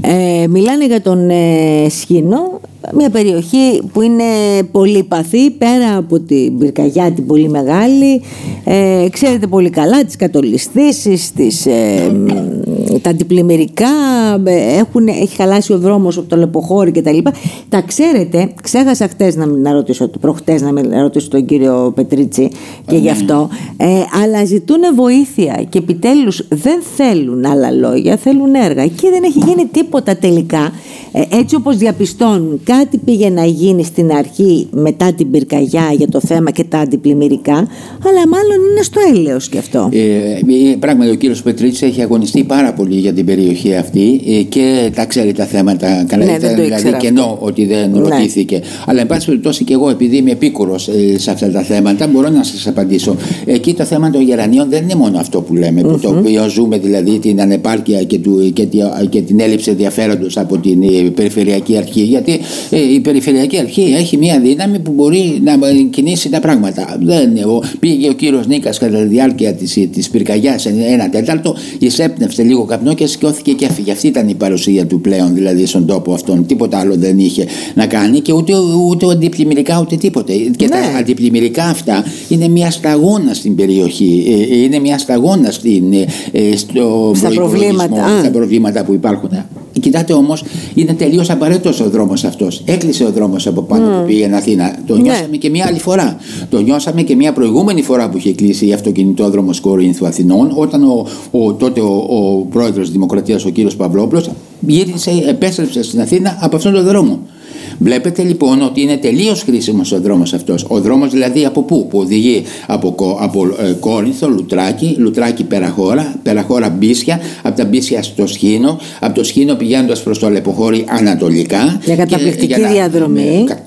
Ε, μιλάνε για τον ε, Σχήνο, μια περιοχή που είναι πολύ παθή πέρα από την πυρκαγιά την πολύ μεγάλη. Ε, ξέρετε πολύ καλά τις κατολιστήσεις, τις, ε, μ, τα αντιπλημμυρικά, ε, έχουν, έχει χαλάσει ο δρόμος από το Λεποχώρι και τα λοιπά. Τα ξέρετε, ξέχασα χτες να, να ρωτήσω, προχτές να, με- να ρωτήσω τον κύριο Πετρίτσι και γι' αυτό, ε, αλλά ζητούν βοήθεια και επιτέλους δεν θέλουν άλλα λόγια, θέλουν έργα. Εκεί δεν έχει γίνει τίποτα τελικά. Ε, έτσι όπως διαπιστώνουν, κάτι πήγε να γίνει στην αρχή μετά την πυρκαγιά για το θέμα και τα αντιπλημμυρικά, αλλά μάλλον είναι στο έλεος και αυτό. Ε, ε, πράγματι, ο κύριος Πετρίτη έχει αγωνιστεί πάρα πολύ για την περιοχή αυτή ε, και τα ξέρει τα θέματα. Καλά, Ναι, ήταν δεν το δηλαδή ήξερα κενό αυτό. ότι δεν Ναι. ρωτήθηκε. Αλλά, εν πάση περιπτώσει, και εγώ, επειδή είμαι επίκουρος σε αυτά τα θέματα, μπορώ να σας απαντήσω. Εκεί το θέμα των γερανίων δεν είναι μόνο αυτό που λέμε, που το οποίο ζούμε δηλαδή την ανεπάρκεια και, του, και, τη- και την έλλειψη ενδιαφέροντος από την ε, Περιφερειακή Αρχή. Γιατί ε, η Περιφερειακή Αρχή έχει μια δύναμη που μπορεί να ε, κινήσει τα πράγματα. Δεν, ο, πήγε ο κύριος Νίκας κατά τη διάρκεια της της πυρκαγιάς ένα τέταρτο, εισέπνευσε λίγο καπνό και σηκώθηκε και έφυγε. Αυτή ήταν η παρουσία του πλέον δηλαδή στον τόπο αυτόν. Τίποτα άλλο δεν είχε να κάνει και ούτε, ούτε αντιπλημμυρικά ούτε τίποτε. Και τα Ναι. αντιπλημμυρικά αυτά είναι μια σταγόνα στην περιοχή. Ε, ε, Είναι μια σταγόνα στην, ε, ε, στο Στα προϋπολογισμό, προβλήματα, α. στα προβλήματα που υπάρχουν. Κοιτάτε όμως, είναι τελείως απαραίτητος ο δρόμος αυτός. Έκλεισε ο δρόμος από πάνω που πήγαινε Αθήνα. Το Ναι. νιώσαμε και μια άλλη φορά. Το νιώσαμε και μια προηγούμενη φορά που είχε κλείσει η αυτοκινητόδρομος Κορίνθου Αθηνών, όταν ο, ο, τότε ο, ο πρόεδρος της Δημοκρατίας, ο κύριος Παυλόπουλος, γύρισε, επέστρεψε στην Αθήνα από αυτόν τον δρόμο. Βλέπετε λοιπόν ότι είναι τελείως χρήσιμος ο δρόμος αυτός. Ο δρόμος δηλαδή από πού, που οδηγεί από, Κο- από ε, Κόρινθο, Λουτράκι, Λουτράκι Περαχώρα, Περαχώρα Μπίσια, από τα Μπίσια στο Σχήνο, από το Σχήνο πηγαίνοντας προς το Λεποχώρι ανατολικά. Για καταπληκτική και- για να- διαδρομή. με- κα-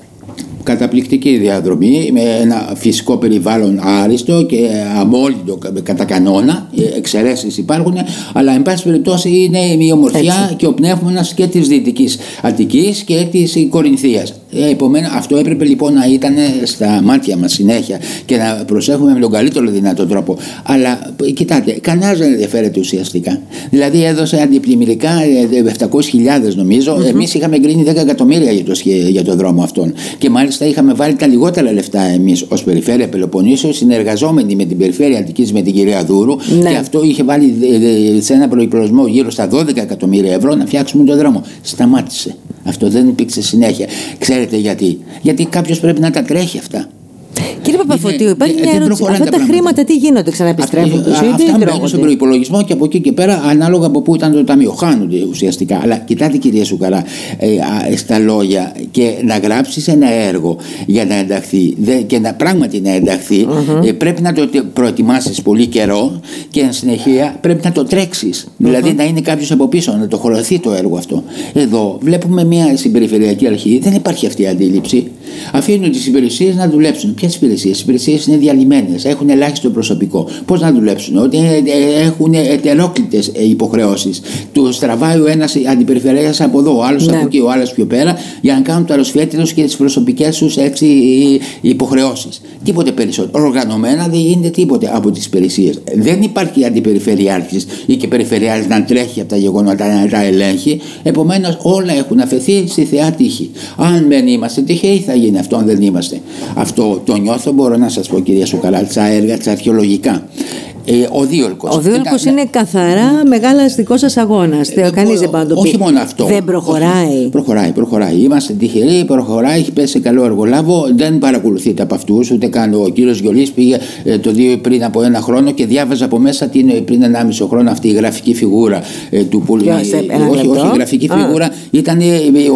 καταπληκτική διαδρομή με ένα φυσικό περιβάλλον άριστο και αμόλυντο κα- κατά κανόνα εξαιρέσεις υπάρχουν αλλά εν πάση περιπτώσει είναι η ομορφιά και ο πνεύμονας και της Δυτικής Αττικής και της Κορινθίας ε, επομένως αυτό έπρεπε λοιπόν να ήταν στα μάτια μας συνέχεια και να προσέχουμε με τον καλύτερο δυνατό τρόπο. Αλλά ε, κοιτάτε κανένας δεν ενδιαφέρεται ουσιαστικά. Δηλαδή έδωσε αντιπλημμυρικά ε, 700.000 νομίζω. Εμείς είχαμε γκρίνει 10 εκατομμύρια για το, σχε- για το δρόμο αυτόν. Και μάλιστα είχαμε βάλει τα λιγότερα λεφτά εμείς ως Περιφέρεια Πελοποννήσου συνεργαζόμενοι με την Περιφέρεια Αττικής με την κυρία Δούρου. Ναι. και αυτό είχε βάλει ε, ε, σε ένα προϋπολογισμό γύρω στα 12 εκατομμύρια ευρώ να φτιάξουμε τον δρόμο. Σταμάτησε αυτό δεν υπήρξε συνέχεια. Ξέρετε γιατί. Γιατί κάποιος πρέπει να τα τρέχει αυτά Κύριε Παπαφωτίου, υπάρχει ε, μια δεν ερώτηση. προχωράνε Αυτά τα τα πράγματα. χρήματα τι γίνονται, ξαναεπιστρέφουν Αυτά- πίσω ή Αυτά τι μπαίνουν στον τρώγονται. προπολογισμό και από εκεί και πέρα, ανάλογα από πού ήταν το ταμείο. Χάνονται ουσιαστικά. Αλλά κοιτάτε, κυρία Σουκαρά, ε, α, στα λόγια και να γράψεις ένα έργο για να ενταχθεί δε- και να πράγματι να ενταχθει ε, πρέπει να το προετοιμάσεις πολύ καιρό και εν συνεχεία πρέπει να το τρέξεις. Δηλαδή να είναι κάποιος από πίσω, να το χωρωθεί το έργο αυτό. Εδώ βλέπουμε μια συμπεριφερειακή αρχή, δεν υπάρχει αυτή η αντίληψη. Αφήνουν τις υπηρεσίες να δουλέψουν. Ποιες υπηρεσίες, Οι υπηρεσίες είναι διαλυμένες, έχουν ελάχιστο προσωπικό. Πώς να δουλέψουν, Ότι ε, ε, έχουν ετερόκλητες υποχρεώσεις. Του τραβάει ο ένας αντιπεριφερειακά από εδώ, ο άλλος Ναι. από εκεί, ο άλλος πιο πέρα, για να κάνουν τα ροσφέτηρου και τις προσωπικές τους υποχρεώσεις. Τίποτε περισσότερο. Οργανωμένα δεν γίνεται τίποτε από τις υπηρεσίες. Δεν υπάρχει αντιπεριφερειάρχης ή και περιφερειάρχης να τρέχει από τα γεγονότα να τα ελέγχει. Επομένως, όλα έχουν αφαιθεί στη θεά τύχη. Αν δεν είμαστε τυχαίοι, θα γίνει αυτό, αν δεν είμαστε. Αυτό το νιώθω, μπορώ να σας πω, κυρία Σουκαρά, στα έργα, τα αρχαιολογικά. Ε, ο Δίολκο. Ο Δίολκο είναι καθαρά μεγάλο αστικός σας αγώνας. Κανείς δεν πάει να το πει. Όχι μόνο αυτό. Δεν προχωράει. Όχι. Προχωράει, προχωράει. Είμαστε τυχεροί, προχωράει, έχει πέσει σε καλό εργολάβο. Δεν παρακολουθείτε από αυτούς, ούτε καν ο κύριος Γιολή πήγε ε, το δύο πριν από ένα χρόνο και διάβαζε από μέσα τι είναι πριν 1,5 χρόνο αυτή η γραφική φιγούρα ε, του Πούλη. Ποιος, ε, ένα όχι, λεπτό. όχι, η γραφική Α. φιγούρα ήταν ε,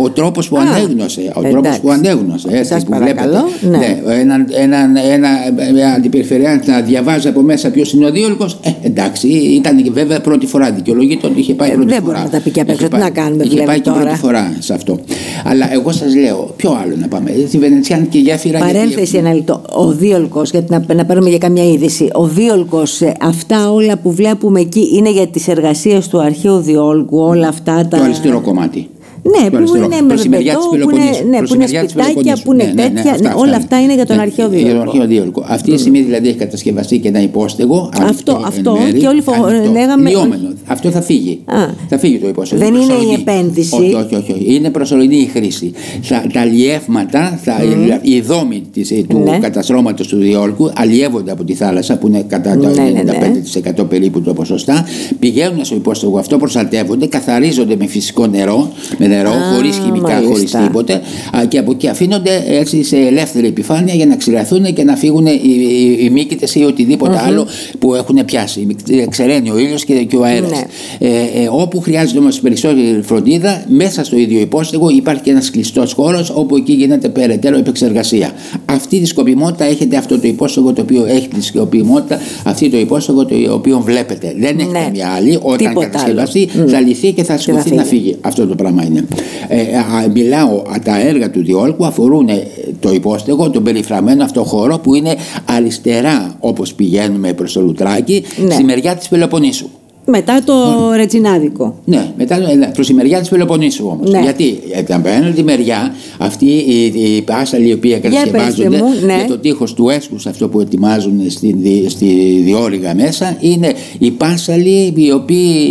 ο τρόπος που Α, ανέγνωσε. Ο τρόπος εντάξει. που ανέγνωσε. Έτσι, Σας που παρακαλώ, βλέπετε. ναι. έναν, έναν, ένα, ένα αντιπεριφερειάρχη να διαβάζει από μέσα ποιος είναι ο Δίολκο, ε, εντάξει, ήταν και βέβαια πρώτη φορά. Δικαιολογείται ότι είχε πάει Ε, πρώτη δεν φορά. μπορεί να τα πει και απ' Είχε έξω. Τι πάει- να κάνουμε, Είχε βλέπω πάει και τώρα. πρώτη φορά σε αυτό. Αλλά εγώ σας λέω, ποιο άλλο να πάμε. Τη Βενετσιάνικη γέφυρα. γιατί Παρένθεση έχουμε- ένα λεπτό. Ο Δίολκο, γιατί να, να πάρουμε για καμιά είδηση. Ο Δίολκο, αυτά όλα που βλέπουμε εκεί είναι για τις εργασίες του αρχαίου Διόλκου, όλα αυτά τα. Το αριστερό κομμάτι. Ναι, Το που αριστερό. είναι με Προς τη μεριά μπετό, της που είναι, Πελοποννήσου. ναι, Προς που τη είναι μεριά της σπιτάκια, Πελοποννήσου. που είναι Ναι, ναι, ναι, τέτοια. αυτά, ναι, όλα αυτά. αυτά είναι για τον Ναι, αρχαίο Για τον Διόλκο. αρχαίο Δίολκο. Αυτή τη στιγμή δηλαδή έχει κατασκευαστεί και ένα υπόστεγο. ανοιχτό εν αυτό, μέρη, και όλοι φο- ανοιχτό, λέγαμε- λιώμενο. Αυτό θα φύγει. Α. Θα φύγει το υπόστεγο. Δεν είναι η Προσωρινή. επένδυση. Όχι, όχι, όχι, όχι. Είναι προσωρινή η χρήση. Θα, τα αλλιεύματα, θα, δηλαδή, η δόμη της, ε, του Ναι. καταστρώματος του Διόλκου αλλιεύονται από τη θάλασσα που είναι κατά το Ναι, ναι, ναι. 95% περίπου το ποσοστά. Πηγαίνουν στο υπόστεγο αυτό, προστατεύονται, καθαρίζονται με φυσικό νερό, με νερό, Α, χωρίς χημικά, χωρίς μάλιστα. τίποτε. Α, και από εκεί αφήνονται έτσι σε ελεύθερη επιφάνεια για να ξηραθούν και να φύγουν οι, οι, οι μύκητες ή οτιδήποτε άλλο που έχουν πιάσει. Ξεραίνει ο ήλιος και, και ο αέρας. Ναι. Ε, ε, όπου χρειάζεται όμως περισσότερη φροντίδα, μέσα στο ίδιο υπόστεγο υπάρχει και ένας κλειστός χώρος όπου εκεί γίνεται περαιτέρω επεξεργασία. Αυτή τη σκοπιμότητα έχετε αυτό το υπόστεγο το οποίο έχει τη σκοπιμότητα, αυτή το υπόστεγο το οποίο βλέπετε. Δεν έχει Ναι. καμία άλλη. Όταν Τίποτα κατασκευαστεί άλλο. Μμ. θα λυθεί και θα θα σηκωθεί να φύγει. φύγει. Αυτό το πράγμα είναι. Ε, α, μιλάω, α, τα έργα του Διόλκου αφορούν ε, το υπόστεγο, τον περифραμένο αυτό χώρο που είναι αριστερά όπως πηγαίνουμε προς το Λουτράκι, Ναι. στη μεριά της Πελοποννήσου. Μετά το ρετσινάδικο. Ναι, μετά προς τη μεριά της Πελοποννήσου όμως. Ναι. Γιατί ε, από την τη μεριά, αυτή η, η πάσαλη η οποία κατασκευάζονται πέστε μου, ναι. για το τείχος του έσχους, αυτό που ετοιμάζουν στη, δι- στη διόρυγα μέσα, είναι οι πάσαλοι οι οποίοι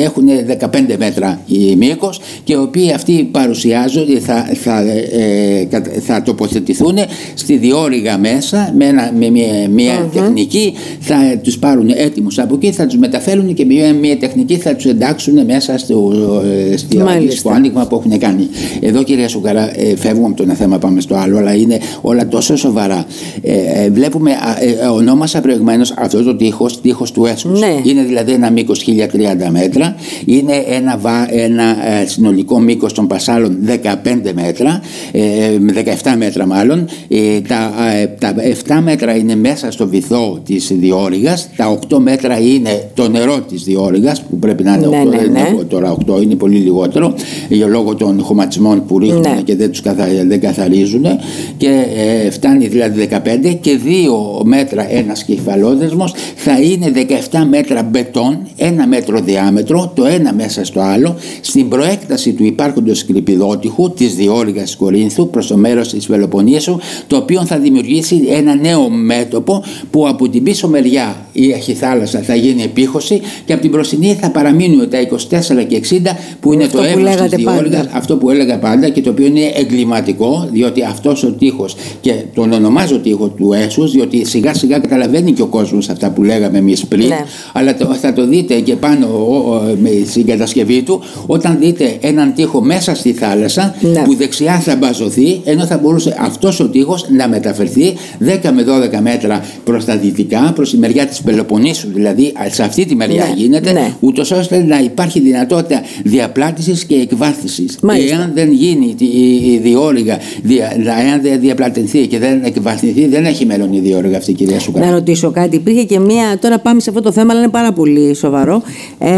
ε, έχουν 15 μέτρα μήκος και οι οποίοι αυτοί παρουσιάζονται, θα, θα, ε, κατα- θα τοποθετηθούν στη διόρυγα μέσα με, ένα, με μια, μια τεχνική, θα τους πάρουν έτοιμους από εκεί, θα τους μεταφέρουν και με μια, μια τεχνική θα τους εντάξουν μέσα στο, ε, στη- Μάλιστα. Στο άνοιγμα που έχουν κάνει. Εδώ κυρία Σουκαρά, ε, φεύγουμε από το ένα θέμα, πάμε στο άλλο, αλλά είναι όλα τόσο σοβαρά. Ε, ε, βλέπουμε, α, ε, ε, ονόμασα προηγουμένως αυτός το τείχος, τείχος του έσους. Ναι. Είναι δηλαδή ένα μήκος 1030 μέτρα, είναι ένα, βα- ένα ε, συνολικό μήκος των πασάλων 15 μέτρα, ε, με 17 μέτρα μάλλον. Ε, τα, ε, τα 7 μέτρα είναι μέσα στο βυθό της διόρυγας, τα 8 μέτρα είναι το νερό της διόρυγας που πρέπει να είναι Ναι, 8, ναι, δεν ναι. είναι τώρα 8 είναι πολύ λιγότερο για λόγω των χωματισμών που ρίχνουν Ναι. και δεν τους καθα, δεν καθαρίζουν και ε, φτάνει δηλαδή 15 και 2 μέτρα ένας κεφαλόδεσμος θα είναι 17 μέτρα μπετόν, ένα μέτρο διάμετρο, το ένα μέσα στο άλλο στην προέκταση του υπάρχοντος κρυπηδότυχου της διόρυγας της Κορίνθου προς το μέρος της Πελοποννήσου το οποίο θα δημιουργήσει ένα νέο μέτωπο που από την πίσω μεριά η έχει θάλασσα θα γίνει επίχωση και από την μπροστινή θα παραμείνουν τα 24 και 60 που είναι Αυτό το που εύρος της λέγατε διόρυγας πάντα. αυτό που έλεγα πάντα και το οποίο είναι εγκληματικό διότι αυτός ο τείχος και τον ονομάζω τείχο του έσους διότι σιγά σιγά καταλαβαίνει και ο κόσμος αυτά που λέγαμε εμείς πριν Ναι. αλλά το, θα το δείτε και πάνω ο- ο- με στην κατασκευή του όταν δείτε έναν τείχο μέσα στη θάλασσα Ναι. που δεξιά θα μπαζωθεί ενώ θα μπορούσε αυτός ο τείχος να μεταφερθεί 10 με 12 μέτρα προς τα δυτικά προς τη μεριά της Πελοποννήσου δηλαδή σε αυτή τη μεριά Ναι, γίνεται ναι. ούτως ώστε να υπάρχει δυνατότητα διαπλάτησης και εκβάθησης Μάλιστα. εάν δεν γίνει τη- η, η διόρυγα δια, εάν δεν διαπλατενθεί και δεν εκβαθυνθεί δεν έχει μέλλον η διόρυγα αυτή κυρία Σουκά Να ρωτήσω κάτι. Υπήρχε και μία. Τώρα πάμε σε αυτό το θέμα, αλλά είναι πάρα πολύ σοβαρό. Ε,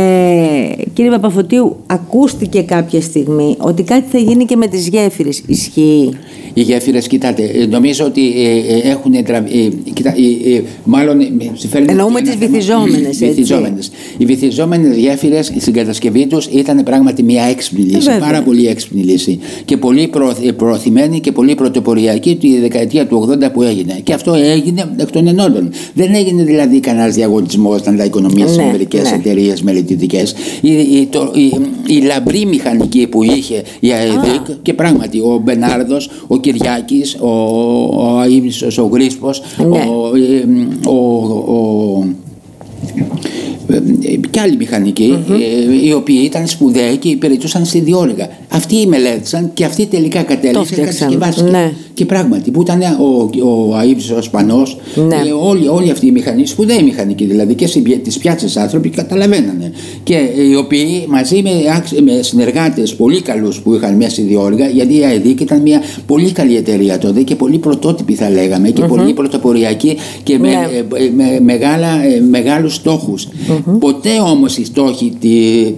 κύριε Παπαφωτίου, ακούστηκε κάποια στιγμή ότι κάτι θα γίνει και με τις γέφυρες. Ισχύει. Οι γέφυρες, κοιτάτε, ε, νομίζω ότι ε, ε, έχουν τραβεί. Ε, κοιτά, ε, ε, μάλλον. ε, με συμφέρει Εννοούμε ένα τις θέμα. βυθιζόμενες, έτσι. Βυθιζόμενες. Οι βυθιζόμενες γέφυρες στην κατασκευή τους ήταν πράγματι μια έξυπνη λύση. βέβαια. πάρα πολύ έξυπνη λύση. Και πολύ προ, ε, προωθημένη και πολύ πρωτοποριακή τη δεκαετία του 80 που έγινε. Και αυτό έγινε εκ των ενόντων. Δεν έγινε δηλαδή κανένας διαγωνισμός να τα οικονομήσει Ναι, σε μερικές ναι. εταιρείες μελετητικέ. Η, η, το- η, η λαμπρή μηχανική που είχε η ΑΕΔΙΚ και πράγματι ο Μπενάρδος, ο Κυριάκης, ο, ο Αίμνησος, ο Γρίσπος, Ναι. ο, ε, ο, ο, ε, και άλλοι μηχανικοί, ε, οι οποίοι ήταν σπουδαίοι και υπηρετούσαν στη διόλογα. Αυτοί μελέτησαν και αυτοί τελικά κατέληξαν και φτιάξαν. κατασκευάστηκαν. Ναι. Και πράγματι, που ήταν ο, ο Αΐβης ο Σπανός, Ναι. ε, όλοι, όλοι αυτοί οι μηχανικοί, σπουδαίοι μηχανικοί δηλαδή και στις πιάτσες άνθρωποι καταλαβαίνανε. Και ε, οι οποίοι μαζί με, άξ- με συνεργάτες πολύ καλούς που είχαν μέσα στη διόλογα, γιατί η ΑΕΔΙΚ ήταν μια πολύ καλή εταιρεία τότε και πολύ πρωτότυπη θα λέγαμε και πολύ πρωτοποριακή και με, Ναι. ε, ε, με μεγάλα, ε, μεγάλους στόχους. Ποτέ όμως οι στόχοι τη,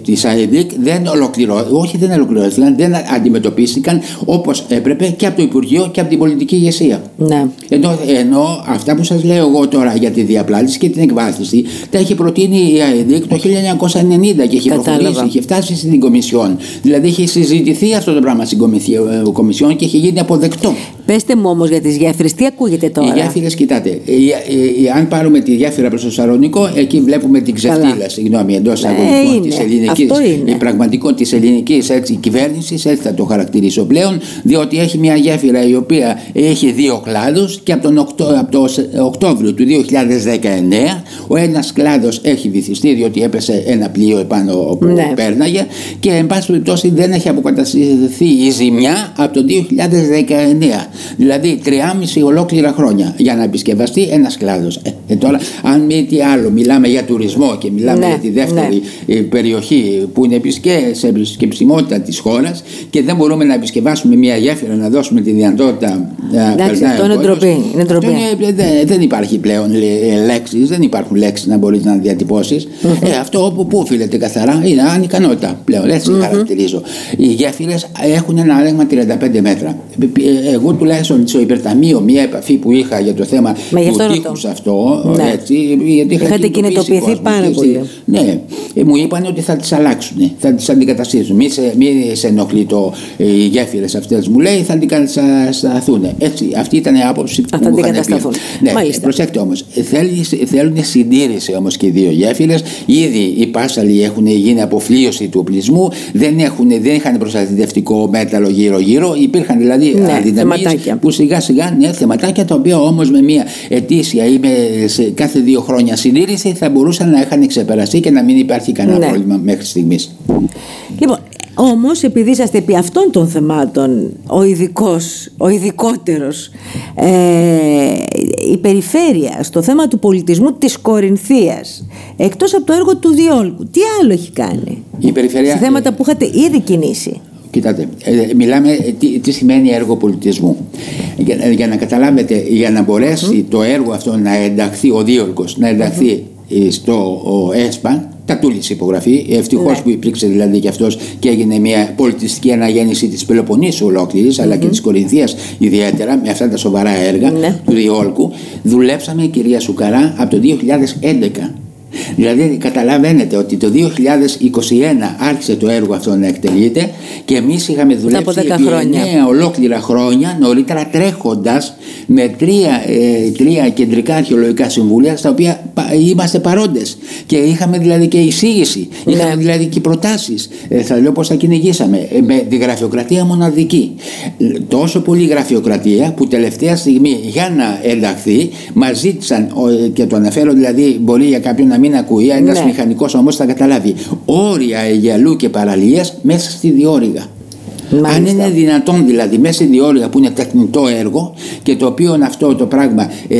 της ΑΕΔΙΚ δεν ολοκληρώθηκαν, όχι δεν ολοκληρώθηκαν, δεν αντιμετωπίστηκαν όπως έπρεπε και από το Υπουργείο και από την πολιτική ηγεσία. Ναι. Ενώ, ενώ αυτά που σας λέω εγώ τώρα για τη διαπλάτηση και την εκβάθυνση τα έχει προτείνει η ΑΕΔΙΚ το 1990 και έχει Κατάλαβα. προχωρήσει, έχει φτάσει στην Κομισιόν. Δηλαδή έχει συζητηθεί αυτό το πράγμα στην Κομισιό- ε, Κομισιόν και έχει γίνει αποδεκτό. Πετε μου όμως για τις γέφυρες, τι ακούγεται τώρα; Οι γέφυρες, κοιτάτε, η- η- η- αν πάρουμε τη γέφυρα προς το Σαρονικό, εκεί βλέπουμε την ξεφτύλα, Καλά. συγγνώμη, εντός Ε, εισαγωγικών είναι. τη ελληνικής. Αυτό είναι. Η πραγματικό της ελληνικής κυβέρνησης, έτσι θα το χαρακτηρίσω πλέον, διότι έχει μια γέφυρα η οποία έχει δύο κλάδους και από, τον Οκτώ, από το Σ- Οκτώβριο του 2019 ο ένας κλάδος έχει βυθιστεί διότι έπεσε ένα πλοίο επάνω που Ναι. πέρναγε και εν πάση περιπτώσει δεν έχει αποκαταστηθεί η ζημιά από το 2019. Δηλαδή 3,5 ολόκληρα χρόνια για να επισκευαστεί ένας κλάδος. Ε, ε, τώρα, αν μη τι άλλο, μιλάμε για τουρισμό και μιλάμε Ναι, για τη δεύτερη ε, περιοχή που είναι επίσης και σε επισκεψιμότητα της χώρας και δεν μπορούμε να επισκευάσουμε μια γέφυρα να δώσουμε τη δυνατότητα να Εντάξει, περνάει αυτό ο είναι κόσμος. ντροπή, είναι ντροπή. Αυτό είναι- δεν, δεν υπάρχει πλέον λέξεις, δεν υπάρχουν λέξεις να μπορείς να διατυπωσει Ε, αυτό όπου που οφείλεται καθαρά είναι ανικανότητα πλέον. Έτσι χαρακτηρίζω. Οι γέφυρες έχουν ένα άλεγμα 35 μέτρα. Ε, Εγώ τουλάχιστον στο υπερταμείο, μια επαφή που είχα για το θέμα Μα γι' του αυτό ρωτώ. τείχους αυτό, Ναι. έτσι, γιατί είχα Είχατε κινητοποιήσει κινητοποιηθεί κόσμο. πάρα Και πολύ. Ναι, ε, μου είπαν ότι θα τις αλλάξουν, θα τις αντικαταστήσουν. Μη σε, μη σε ενοχλεί το, ε, οι γέφυρες αυτές, μου λέει, θα αντικατασταθούν. Έτσι, αυτή ήταν η άποψη που θα μου είχαν πει. αντικατασταθούν. Ναι, Μάλιστα. προσέξτε όμως. Θέλουν συντήρηση όμως και οι δύο γέφυρες. Ήδη οι πάσαλοι έχουν γίνει αποφλίωση του οπλισμού. Δεν, έχουν, δεν είχαν προστατευτικό μέταλλο γύρω-γύρω. Υπήρχαν δηλαδή Ναι, αδυναμίες θεματάκια. που σιγά σιγά ναι, θεματάκια τα οποία όμως με μια ετήσια ή με σε κάθε δύο χρόνια συντήρηση θα μπορούσαν να είχαν ξεπεραστεί και να μην υπάρχει κανένα Ναι. πρόβλημα μέχρι στιγμής. Λοιπόν, όμως, επειδή είσαστε επί αυτών των θεμάτων ο ειδικός, ο ειδικότερος, ε, η περιφέρεια στο θέμα του πολιτισμού της Κορινθίας εκτός από το έργο του Διόλκου τι άλλο έχει κάνει Η περιφέρεια. σε θέματα που είχατε ήδη κινήσει; Κοιτάτε, ε, μιλάμε ε, τι, τι σημαίνει έργο πολιτισμού. Για, ε, για να καταλάβετε, για να μπορέσει το έργο αυτό να ενταχθεί, ο δίωλκος, να ενταχθεί ε, στο ο ΕΣΠΑ, τα τούλησε υπογραφή. Ευτυχώς Ναι. που υπήρξε δηλαδή και αυτός και έγινε μια πολιτιστική αναγέννηση της Πελοποννήσου ολόκληρης, αλλά και της Κορινθίας ιδιαίτερα, με αυτά τα σοβαρά έργα Ναι. του Διόλκου. Δουλέψαμε, κυρία Σουκαρά, από το 2011. Δηλαδή καταλαβαίνετε ότι το 2021 άρχισε το έργο αυτό να εκτελείται και εμείς είχαμε δουλέψει από 10 επί χρόνια. 9 ολόκληρα χρόνια νωρίτερα τρέχοντας με τρία, ε, τρία κεντρικά αρχαιολογικά συμβούλια στα οποία πα- είμαστε παρόντες. Και είχαμε δηλαδή και εισήγηση, είχαμε δηλαδή και προτάσεις. Ε, θα λέω πως τα κυνηγήσαμε. Ε, με τη γραφειοκρατία μοναδική. Ε, τόσο πολύ γραφειοκρατία που τελευταία στιγμή για να ενταχθεί μας ζήτησαν ο, ε, και το αναφέρω δηλαδή μπορεί για κάποιον να μην ακούει ένας Ναι. μηχανικός όμως θα καταλάβει όρια Αιγιαλού και παραλίας μέσα στη διόρυγα αν Μάλιστα. είναι δυνατόν δηλαδή μέσα στη διόρυγα που είναι τεχνητό έργο και το οποίο είναι αυτό το πράγμα ε,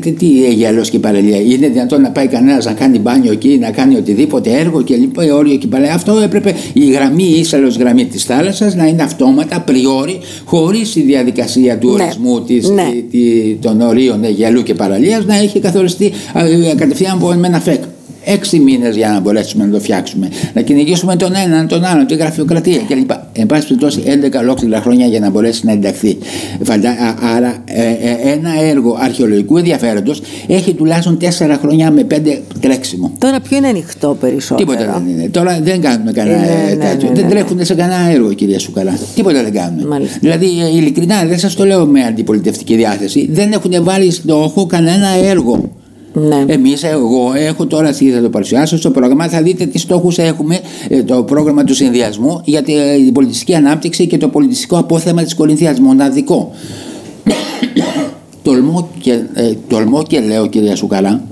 τι- τι Αιγιαλός και παραλία είναι δυνατόν να πάει κανένας να κάνει μπάνιο εκεί να κάνει οτιδήποτε έργο και λοιπά όριο και παραλία αυτό έπρεπε η γραμμή η ίσαλος γραμμή της θάλασσας να είναι αυτόματα πριόρι χωρίς τη διαδικασία του Ναι. ορισμού της, Ναι. τη- τη- των ορίων Αιγιαλού και παραλίας να έχει καθοριστεί α, ε, κατευθείαν από ένα φεκ Έξι μήνες για να μπορέσουμε να το φτιάξουμε. Να κυνηγήσουμε τον έναν, τον άλλον, τη γραφειοκρατία κλπ. Εν πάση περιπτώσει, 11 ολόκληρα χρόνια για να μπορέσει να ενταχθεί. Φαντα... α- Άρα, ε, ε, ένα έργο αρχαιολογικού ενδιαφέροντος έχει τουλάχιστον 4 χρόνια με 5 τρέξιμο. τώρα ποιο είναι ανοιχτό περισσότερο; Τίποτα δεν είναι. Τώρα δεν κάνουμε κανένα Ναι, ε, ναι, τέτοιο. ναι, δεν ναι. τρέχουν σε κανένα έργο, κυρία Σουκαλά. Τίποτα δεν κάνουμε. Μάλιστα. Δηλαδή, ε, ειλικρινά, δεν σας το λέω με αντιπολιτευτική διάθεση. Δεν έχουν βάλει στόχο κανένα έργο. Ναι. Εμείς, εγώ έχω τώρα, θα το παρουσιάσω στο πρόγραμμα, θα δείτε τι στόχους έχουμε, ε, το πρόγραμμα του συνδυασμού για την πολιτιστική ανάπτυξη και το πολιτιστικό απόθεμα της Κορινθίας. Μοναδικό. τολμώ, και, ε, τολμώ και λέω, κυρία Σουκαλά,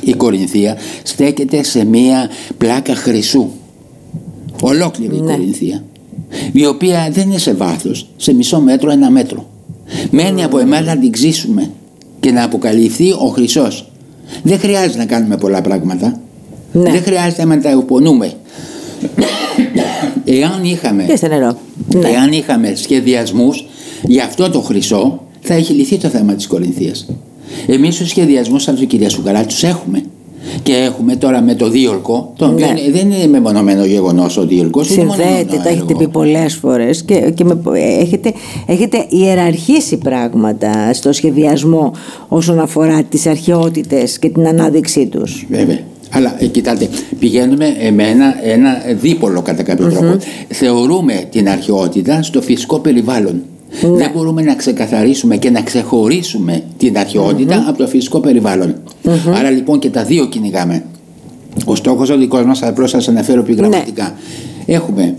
η Κορινθία στέκεται σε μία πλάκα χρυσού. Ολόκληρη η Ναι. Κορινθία. Η οποία δεν είναι σε βάθος, σε μισό μέτρο, ένα μέτρο. Μένει από εμάς να την ξύσουμε και να αποκαλυφθεί ο χρυσός. Δεν χρειάζεται να κάνουμε πολλά πράγματα. Ναι. Δεν χρειάζεται να τα υπονούμε. Εάν είχαμε Και στο νερό. Ναι. Εάν είχαμε σχεδιασμούς για αυτό το χρυσό, θα έχει λυθεί το θέμα της Κορινθίας. Εμείς τους σχεδιασμούς από την κυρία Σουκαρά τους έχουμε. Και έχουμε τώρα με το δίολκο, το οποίο Ναι. είναι- δεν είναι μεμονωμένο γεγονός ο δίολκος. είναι Συνδέεται, μονομένο τα έχετε έργο. πει πολλές φορές και, και με, έχετε, έχετε ιεραρχήσει πράγματα στο σχεδιασμό όσον αφορά τις αρχαιότητες και την ανάδειξή τους. Βέβαια. Αλλά ε, κοιτάτε, πηγαίνουμε ε, με ένα, ένα δίπολο κατά κάποιο τρόπο. Θεωρούμε την αρχαιότητα στο φυσικό περιβάλλον. Ναι. Δεν μπορούμε να ξεκαθαρίσουμε και να ξεχωρίσουμε την αρχαιοτητα από το φυσικό περιβάλλον. Άρα λοιπόν και τα δύο κυνηγάμε. Ο στόχος ο δικός μας, απλώς θα σας αναφέρω επιγραμματικά. Έχουμε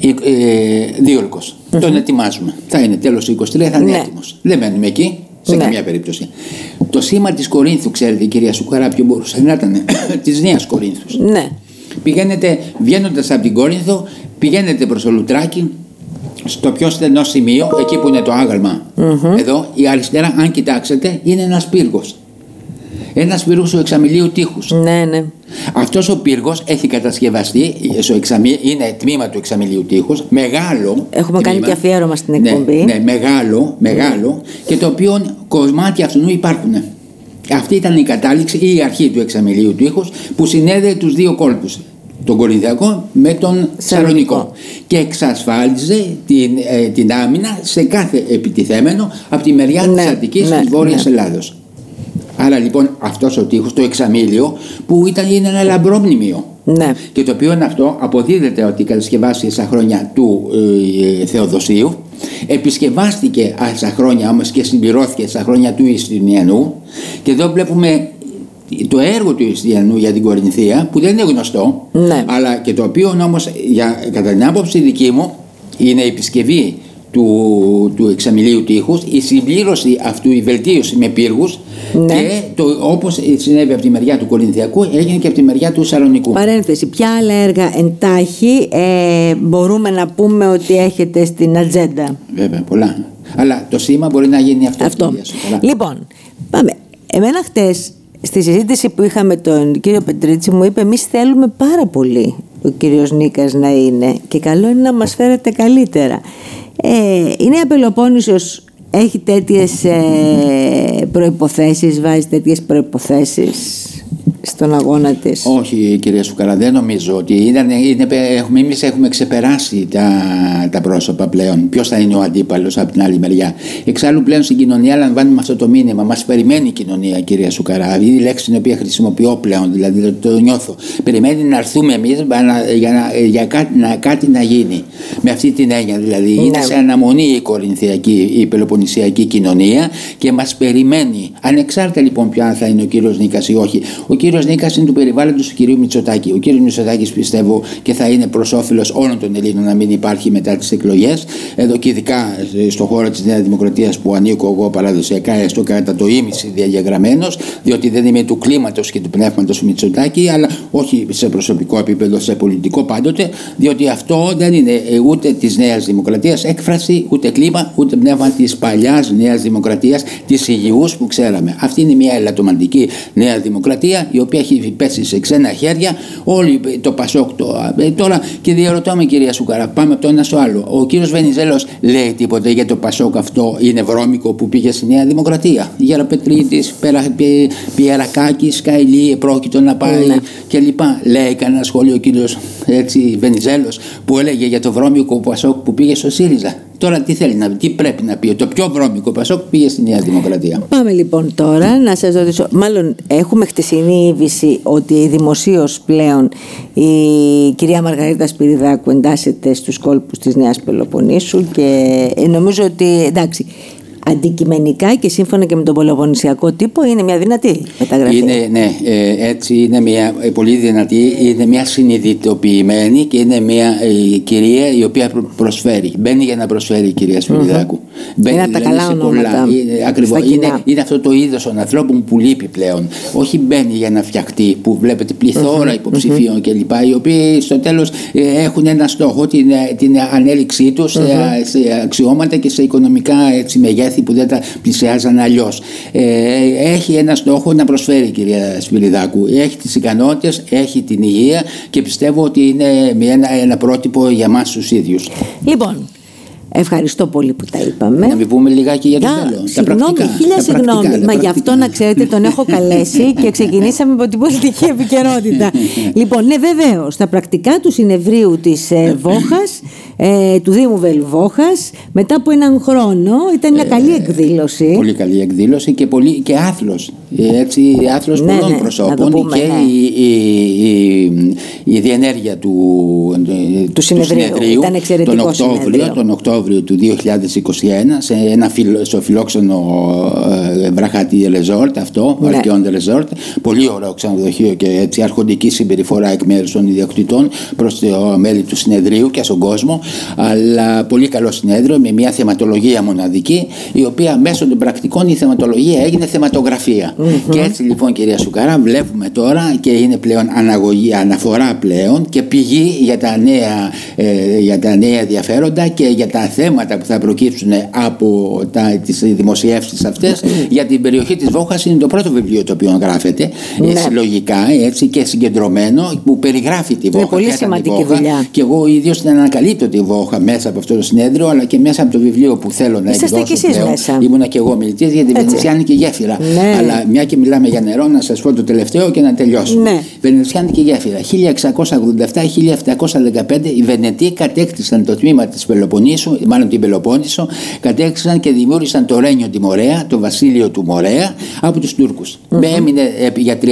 ε, ε, δίολκος. Τον ετοιμάζουμε. Θα είναι τέλος του 23, θα είναι Ναι. έτοιμος. Δεν μένουμε εκεί, σε Ναι. καμία περίπτωση. Το σήμα της Κορίνθου, ξέρετε, η κυρία Σουκαρά, ποιο μπορούσε να ήταν, της Νέας Κορίνθους. Ναι. Πηγαίνετε, βγαίνοντας από την Κόρινθο, πηγαίνετε προς το Λουτράκι, στο πιο στενό σημείο, εκεί που είναι το άγαλμα. Εδώ, η αριστερά, αν κοιτάξετε, είναι ένας πύργος. Ένας πύργος του εξαμιλίου τείχους. Ναι, ναι. Αυτός ο πύργος έχει κατασκευαστεί, στο εξαμι- είναι τμήμα του εξαμιλίου τείχους, μεγάλο. Έχουμε κάνει τμήμα. και αφιέρωμα στην Ναι, εκπομπή. Ναι, μεγάλο, μεγάλο και το οποίο κομμάτια αυτού υπάρχουν. Αυτή ήταν η κατάληξη ή η αρχή του εξαμιλίου τείχους που συνέδεε τους δύο κόλπους. Τον Κορινθιακό με τον Σαλονικό. Και εξασφάλιζε την, ε, την άμυνα σε κάθε επιτιθέμενο από τη μεριά Ναι, της Αττικής ναι, της Βόρειας ναι. Ελλάδος. Άρα λοιπόν αυτός ο τείχος, το εξαμήλιο που ήταν είναι ένα λαμπρό μνημείο. Ναι. Και το οποίο αυτό αποδίδεται ότι κατασκευάστηκε στα χρόνια του ε, Θεοδοσίου. Επισκευάστηκε α, στα χρόνια όμως και συμπληρώθηκε στα χρόνια του Ιστινιανού. Και εδώ βλέπουμε το έργο του Ιστιανού για την Κορινθία που δεν είναι γνωστό. Ναι. Αλλά και το οποίο όμως για, κατά την άποψη δική μου είναι η επισκευή του, του εξαμιλίου τείχους, η συμπλήρωση αυτού, η βελτίωση με πύργους Ναι. και το, όπως συνέβη από τη μεριά του Κορινθιακού έγινε και από τη μεριά του Σαλονικού. Παρένθεση, ποια άλλα έργα εντάχει ε, μπορούμε να πούμε ότι έχετε στην ατζέντα; Βέβαια, πολλά. Αλλά το σήμα μπορεί να γίνει αυτό. Αυτό. κυρία Σοκολά. Λοιπόν, πάμε. Εμένα χτες στη συζήτηση που είχαμε τον κύριο Πετρίτσι μου είπε εμείς θέλουμε πάρα πολύ ο κύριος Νίκας να είναι και καλό είναι να μας φέρετε καλύτερα. Ε, η Νέα Πελοπόννησος έχει τέτοιες ε, προϋποθέσεις, βάζει τέτοιες προϋποθέσεις στον αγώνα της. Όχι κυρία Σουκαρά, δεν νομίζω ότι ήταν, είναι, έχουμε, εμείς έχουμε ξεπεράσει τα, τα πρόσωπα πλέον. Ποιος θα είναι ο αντίπαλος από την άλλη μεριά. Εξάλλου πλέον στην κοινωνία λαμβάνουμε αυτό το μήνυμα. Μας περιμένει η κοινωνία κυρία Σουκαρά. Είναι η λέξη την οποία χρησιμοποιώ πλέον, δηλαδή το, το νιώθω. Περιμένει να έρθουμε εμείς να- για, να, για κάτι, να, κάτι να γίνει. Με αυτή την έννοια δηλαδή. Είναι Ναι. σε αναμονή η κορινθιακή, η πελοποννησιακή κοινωνία και μας περιμένει. Ανεξάρτητα λοιπόν ποια θα είναι ο κύριος Νίκας ή όχι. Ο κύριος Νίκας είναι του περιβάλλοντος του κυρίου Μητσοτάκη. Ο κύριος Μητσοτάκης πιστεύω και θα είναι προς όφελος όλων των Ελλήνων να μην υπάρχει μετά τις εκλογές. Εδώ και ειδικά στον χώρο της Νέας Δημοκρατίας που ανήκω εγώ παραδοσιακά έστω κατά το ίμιση διαγεγραμμένος διότι δεν είμαι του κλίματος και του πνεύματος του Μητσοτάκη αλλά όχι σε προσωπικό επίπεδο, σε πολιτικό πάντοτε διότι αυτό δεν είναι ε, ούτε της Νέας Δημοκρατίας έκφραση, ούτε κλίμα, ούτε πνεύμα της παλιάς Νέας Δημοκρατίας, της υγιούς που ξέραμε. Αυτή είναι μια ελαττωματική Νέα Δημοκρατία η οποία έχει πέσει σε ξένα χέρια όλοι το Πασόκ το, ε, τώρα και διαρωτώ με κυρία Σουκαρά πάμε από το ένα στο άλλο. Ο κύριος Βενιζέλος λέει τίποτε για το Πασόκ αυτό είναι βρώμικο που πήγε στη Νέα Δημοκρατία. Γεραπετρίτης, Περα, Πι- Πιερακάκης, Καηλή, πρόκειτο να πάει κλπ. Λέει κανένα σχόλιο ο κύριος έτσι, Βενιζέλος που έλεγε για το βρώμικο Πασόκ που πήγε στο ΣΥΡΙΖΑ. Τώρα τι θέλει να πει, τι πρέπει να πει, το πιο βρώμικο Πασόκ πήγε στη Νέα Δημοκρατία. Πάμε λοιπόν τώρα να σας ρωτήσω, μάλλον έχουμε χτεσινή είδηση ότι δημοσίως πλέον η κυρία Μαργαρίτα Σπυριδάκου εντάσσεται στους κόλπους της Νέας Πελοποννήσου και ε, νομίζω ότι εντάξει αντικειμενικά και σύμφωνα και με τον πολυογονησιακό τύπο είναι μια δυνατή μεταγραφή. Είναι, ναι, ε, έτσι είναι μια ε, πολύ δυνατή, είναι μια συνειδητοποιημένη και είναι μια ε, κυρία η οποία προ- προσφέρει. Μπαίνει για να προσφέρει η κυρία Σπυριδάκου. Μπαίνει Είναι από τα δηλαδή καλά σε ονόματα Είναι, ακριβώς, στα κοινά. είναι, είναι αυτό το είδος των ανθρώπων που λείπει πλέον. Όχι μπαίνει για να φτιαχτεί, που βλέπετε πληθώρα υποψηφίων κλπ. Οι οποίοι στο τέλος έχουν ένα στόχο, την, ε, την ανέλυξή τους σε, σε αξιώματα και σε οικονομικά έτσι, μεγέθη που δεν τα πλησιάζαν αλλιώς. έχει ένα στόχο να προσφέρει η κυρία Σπυριδάκου. Έχει τις ικανότητες, έχει την υγεία και πιστεύω ότι είναι μια- ένα, ένα πρότυπο για εμά τους ίδιους. Λοιπόν, ευχαριστώ πολύ που τα είπαμε. Να μην πούμε λιγάκι για το Για, μέλλον. Τα συγγνώμη, πρακτικά, χίλια τα πρακτικά, συγγνώμη. τα Μα γι' πρακτικά. αυτό να ξέρετε τον έχω καλέσει και ξεκινήσαμε από την πολιτική επικαιρότητα. λοιπόν, ναι, βεβαίως. Στα πρακτικά του συνεδρίου της ε, Βόχας, ε, του Δήμου Βελβόχας, μετά από έναν χρόνο, ήταν μια καλή εκδήλωση. Πολύ καλή εκδήλωση και, πολύ, και άθλος. Ε, Έτσι, άθλος Ναι, πολλών ναι, να προσώπων το πούμε, και ναι. η, η, η, η διενέργεια του, Του συνεδρίου. Ήταν εξαιρετικό τον Οκτώβριο, συνέδριο. τον Οκτώβριο του 2021 σε ένα φιλο, στο φιλόξενο ε, βραχάτι ρεζόρτ αυτό, Ναι. Αρκεόντε Ρεζόρτ. Πολύ ωραίο ξενοδοχείο και έτσι αρχοντική συμπεριφορά εκ μέρους των ιδιοκτητών προς το μέλη του συνεδρίου και στον κόσμο. Αλλά πολύ καλό συνέδριο με μια θεματολογία μοναδική, η οποία μέσω των πρακτικών η θεματολογία έγινε θεματογραφία. Και έτσι λοιπόν κυρία Σουκαρά βλέπουμε τώρα και είναι πλέον αναγωγή, αναφορά πλέον και πηγή για τα νέα, ε, για τα νέα ενδιαφέροντα και για τα θέματα που θα προκύψουν από τα, τις δημοσιεύσεις αυτές για την περιοχή της Βόχας είναι το πρώτο βιβλίο το οποίο γράφεται Ναι. ε, συλλογικά έτσι και συγκεντρωμένο που περιγράφει τη Βόχα. πολύ ποια ήταν η σημαντική Βόχα. δουλειά. Και εγώ ίδιος την ανακαλύπτω τη Βόχα μέσα από αυτό το συνέδριο αλλά και μέσα από το βιβλίο που θέλω να Είσαστε εκδώσω κι εσείς πλέον. μέσα. Ήμουνα και εγώ μιλητής για την Βενετσιάνικη γέφυρα. Ναι. Αλλά μια και μιλάμε για νερό, να σας πω το τελευταίο και να τελειώσουμε. Ναι. Βενετσιάνικη γέφυρα. 1687-1715 οι Βενετοί κατέκτησαν το τμήμα της Πελοποννήσου, μάλλον την Πελοπόννησο, κατέκτησαν και δημιούργησαν το Ρένιο τη Μορέα, το βασίλειο του Μορέα, από τους τουρκου Έμεινε ε, για 30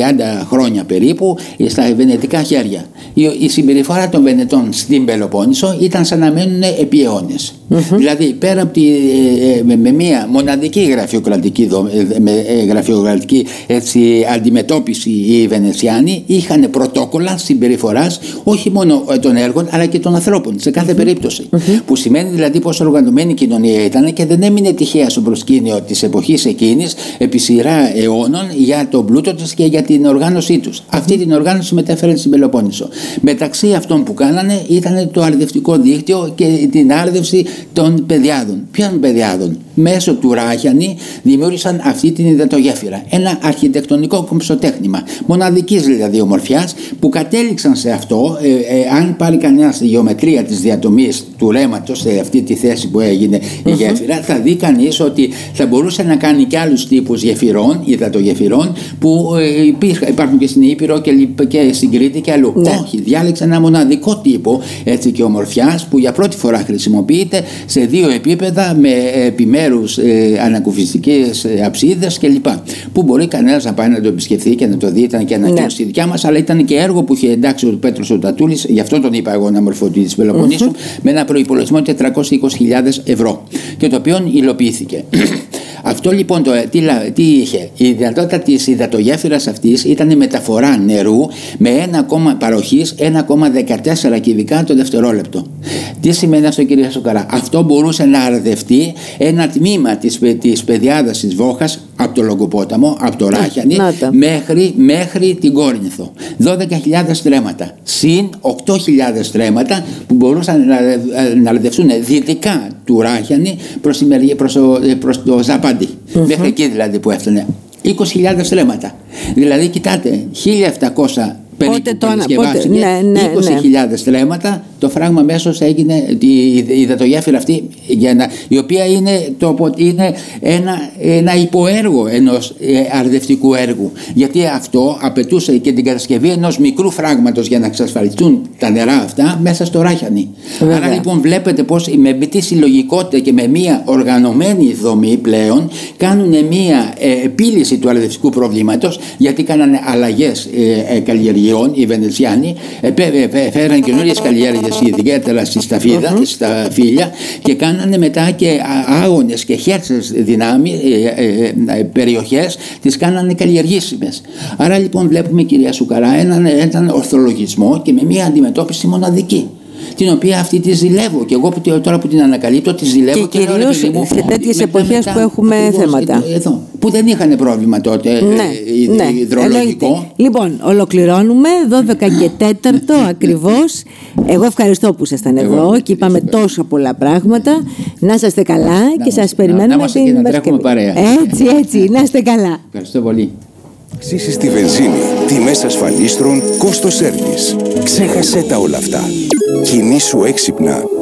χρόνια περίπου ε, στα βενετικά χέρια. Η, η συμπεριφορά των Βενετών στην Πελοπόννησο ήταν σαν να μένουν επί αιώνες. Δηλαδή πέρα από τη, ε, ε, με, με μια μοναδική γραφειοκρατική, δο- ε, με, ε, γραφειοκρατική έτσι, αντιμετώπιση οι Βενετσιάνοι είχαν πρωτόκολλα συμπεριφοράς όχι μόνο ε, των έργων αλλά και των ανθρώπων σε κάθε περίπτωση. Που σημαίνει δηλαδή πόσο οργανωμένη η κοινωνία ήταν και δεν έμεινε τυχαία στο προσκήνιο της εποχής εκείνης επί σειρά αιώνων για τον πλούτο της και για την οργάνωσή τους. Αυτή την οργάνωση μετέφερε στην Πελοπόννησο. Μεταξύ αυτών που κάνανε ήταν το αρδευτικό δίκτυο και την άρδευση των παιδιάδων. Ποιων παιδιάδων; Μέσω του Ράχιανη δημιούργησαν αυτή την υδατογέφυρα. Ένα αρχιτεκτονικό κομψοτέχνημα. Μοναδικής δηλαδή ομορφιά που κατέληξαν σε αυτό. Ε, ε, αν πάρει κανένας τη γεωμετρία της διατομής του ρέματος σε αυτή τη θέση που έγινε η γέφυρα, θα δει κανείς ότι θα μπορούσε να κάνει και άλλους τύπους γεφυρών, υδατογεφυρών, που ε, υπήρχαν- υπάρχουν και στην Ήπειρο και, λι- και στην Κρήτη και αλλού. Ναι. Όχι, διάλεξε ένα μοναδικό τύπο έτσι και ομορφιάς που για πρώτη φορά χρησιμοποιείται σε δύο επίπεδα με επιμέρους ε, ανακουφιστικές αψίδες κλπ. Που μπορεί κανένας να πάει να το επισκεφθεί και να το δει. Ήταν και ανακοίνωση Ναι. δικιά μας, αλλά ήταν και έργο που είχε εντάξει ο Πέτρος ο Τατούλης, γι' αυτό τον είπα εγώ να μορφωτή τη πελοποννησου με ένα προπολογισμό 420.000 ευρώ. Και το οποίο υλοποιήθηκε. Αυτό λοιπόν το, τι, λα- τι είχε; Η δυνατότητα της υδατογέφυρας αυτής ήταν η μεταφορά νερού με ένα κόμμα παροχής 1,14 κυβικά το δευτερόλεπτο. Τι σημαίνει αυτό, κυρία Σοκαρά; Αυτό μπορούσε να αρδευτεί ένα τμήμα της της πεδιάδας της Βόχας από το Λογκοπόταμο, από το Ράχιανη, να τα. μέχρι, μέχρι την Κόρινθο. 12.000 στρέμματα. Συν 8.000 στρέμματα που μπορούσαν να, να αρδευτούν δυτικά του Ράχιανη προς, τη μεριά- προς, το, προς το ζαπαντι Μέχρι εκεί δηλαδή που έφτανε. 20.000 στρέμματα. Δηλαδή, κοιτάτε, 1.700 περίπου Πότε το ανα- κατασκευάστηκε, πότε- ναι, ναι, 20.000 στρέμματα, το φράγμα μέσω έγινε η, η υδατογέφυρα αυτή, για να, η οποία είναι, το, απο- είναι ένα, ένα υποέργο ενός ε, αρδευτικού έργου. Γιατί αυτό απαιτούσε και την κατασκευή ενός μικρού φράγματος για να εξασφαλιστούν τα νερά αυτά μέσα στο Ράχιανη. Βέβαια. Άρα λοιπόν βλέπετε πως με τι συλλογικότητα και με μια οργανωμένη δομή πλέον κάνουν μια ε, επίλυση του αρδευτικού προβλήματος γιατί κάνανε αλλαγές ε, ε, καλλιεργειών οι Βενετσιάνοι, ε, πέ- ε, πέ- φέραν καινούριες καλλιέργειες ιδιαίτερα στη σταφιδα στα φίλια και κάνανε μετά και α- άγονες και χέρσες δυνάμει, ε, ε, ε, περιοχές τις κάνανε καλλιεργήσιμες. Άρα λοιπόν βλέπουμε κυρία Σουκαρά έναν, έναν ορθολογισμό και με μια αντιμετώπιση μοναδική την οποία αυτή τη ζηλεύω και εγώ που, τώρα που την ανακαλύπτω τη ζηλεύω Και λέω, ρε κυρίως παιδί μου, σε τέτοιες μετά- εποχές μετά, που έχουμε ακριβώς, θέματα. Εδώ, εδώ, που δεν είχαν πρόβλημα τότε ε, Ναι, υ- ναι, υδρολογικό. εννοείται. Λοιπόν, ολοκληρώνουμε 12 και 4 ακριβώς. Εγώ ευχαριστώ που ήσασταν Εγώ εδώ και είπαμε τόσο πολλά πράγματα. Να είστε καλά και είμαστε- σας να- περιμένουμε να είμαστε και να τρέχουμε Παρασκευή. παρέα. Έτσι, έτσι, να είστε καλά. Ευχαριστώ πολύ. Ζήσει στη βενζίνη, τιμές ασφαλίστρων, κόστος σέρβις. Ξέχασέ τα όλα αυτά. Κινήσου έξυπνα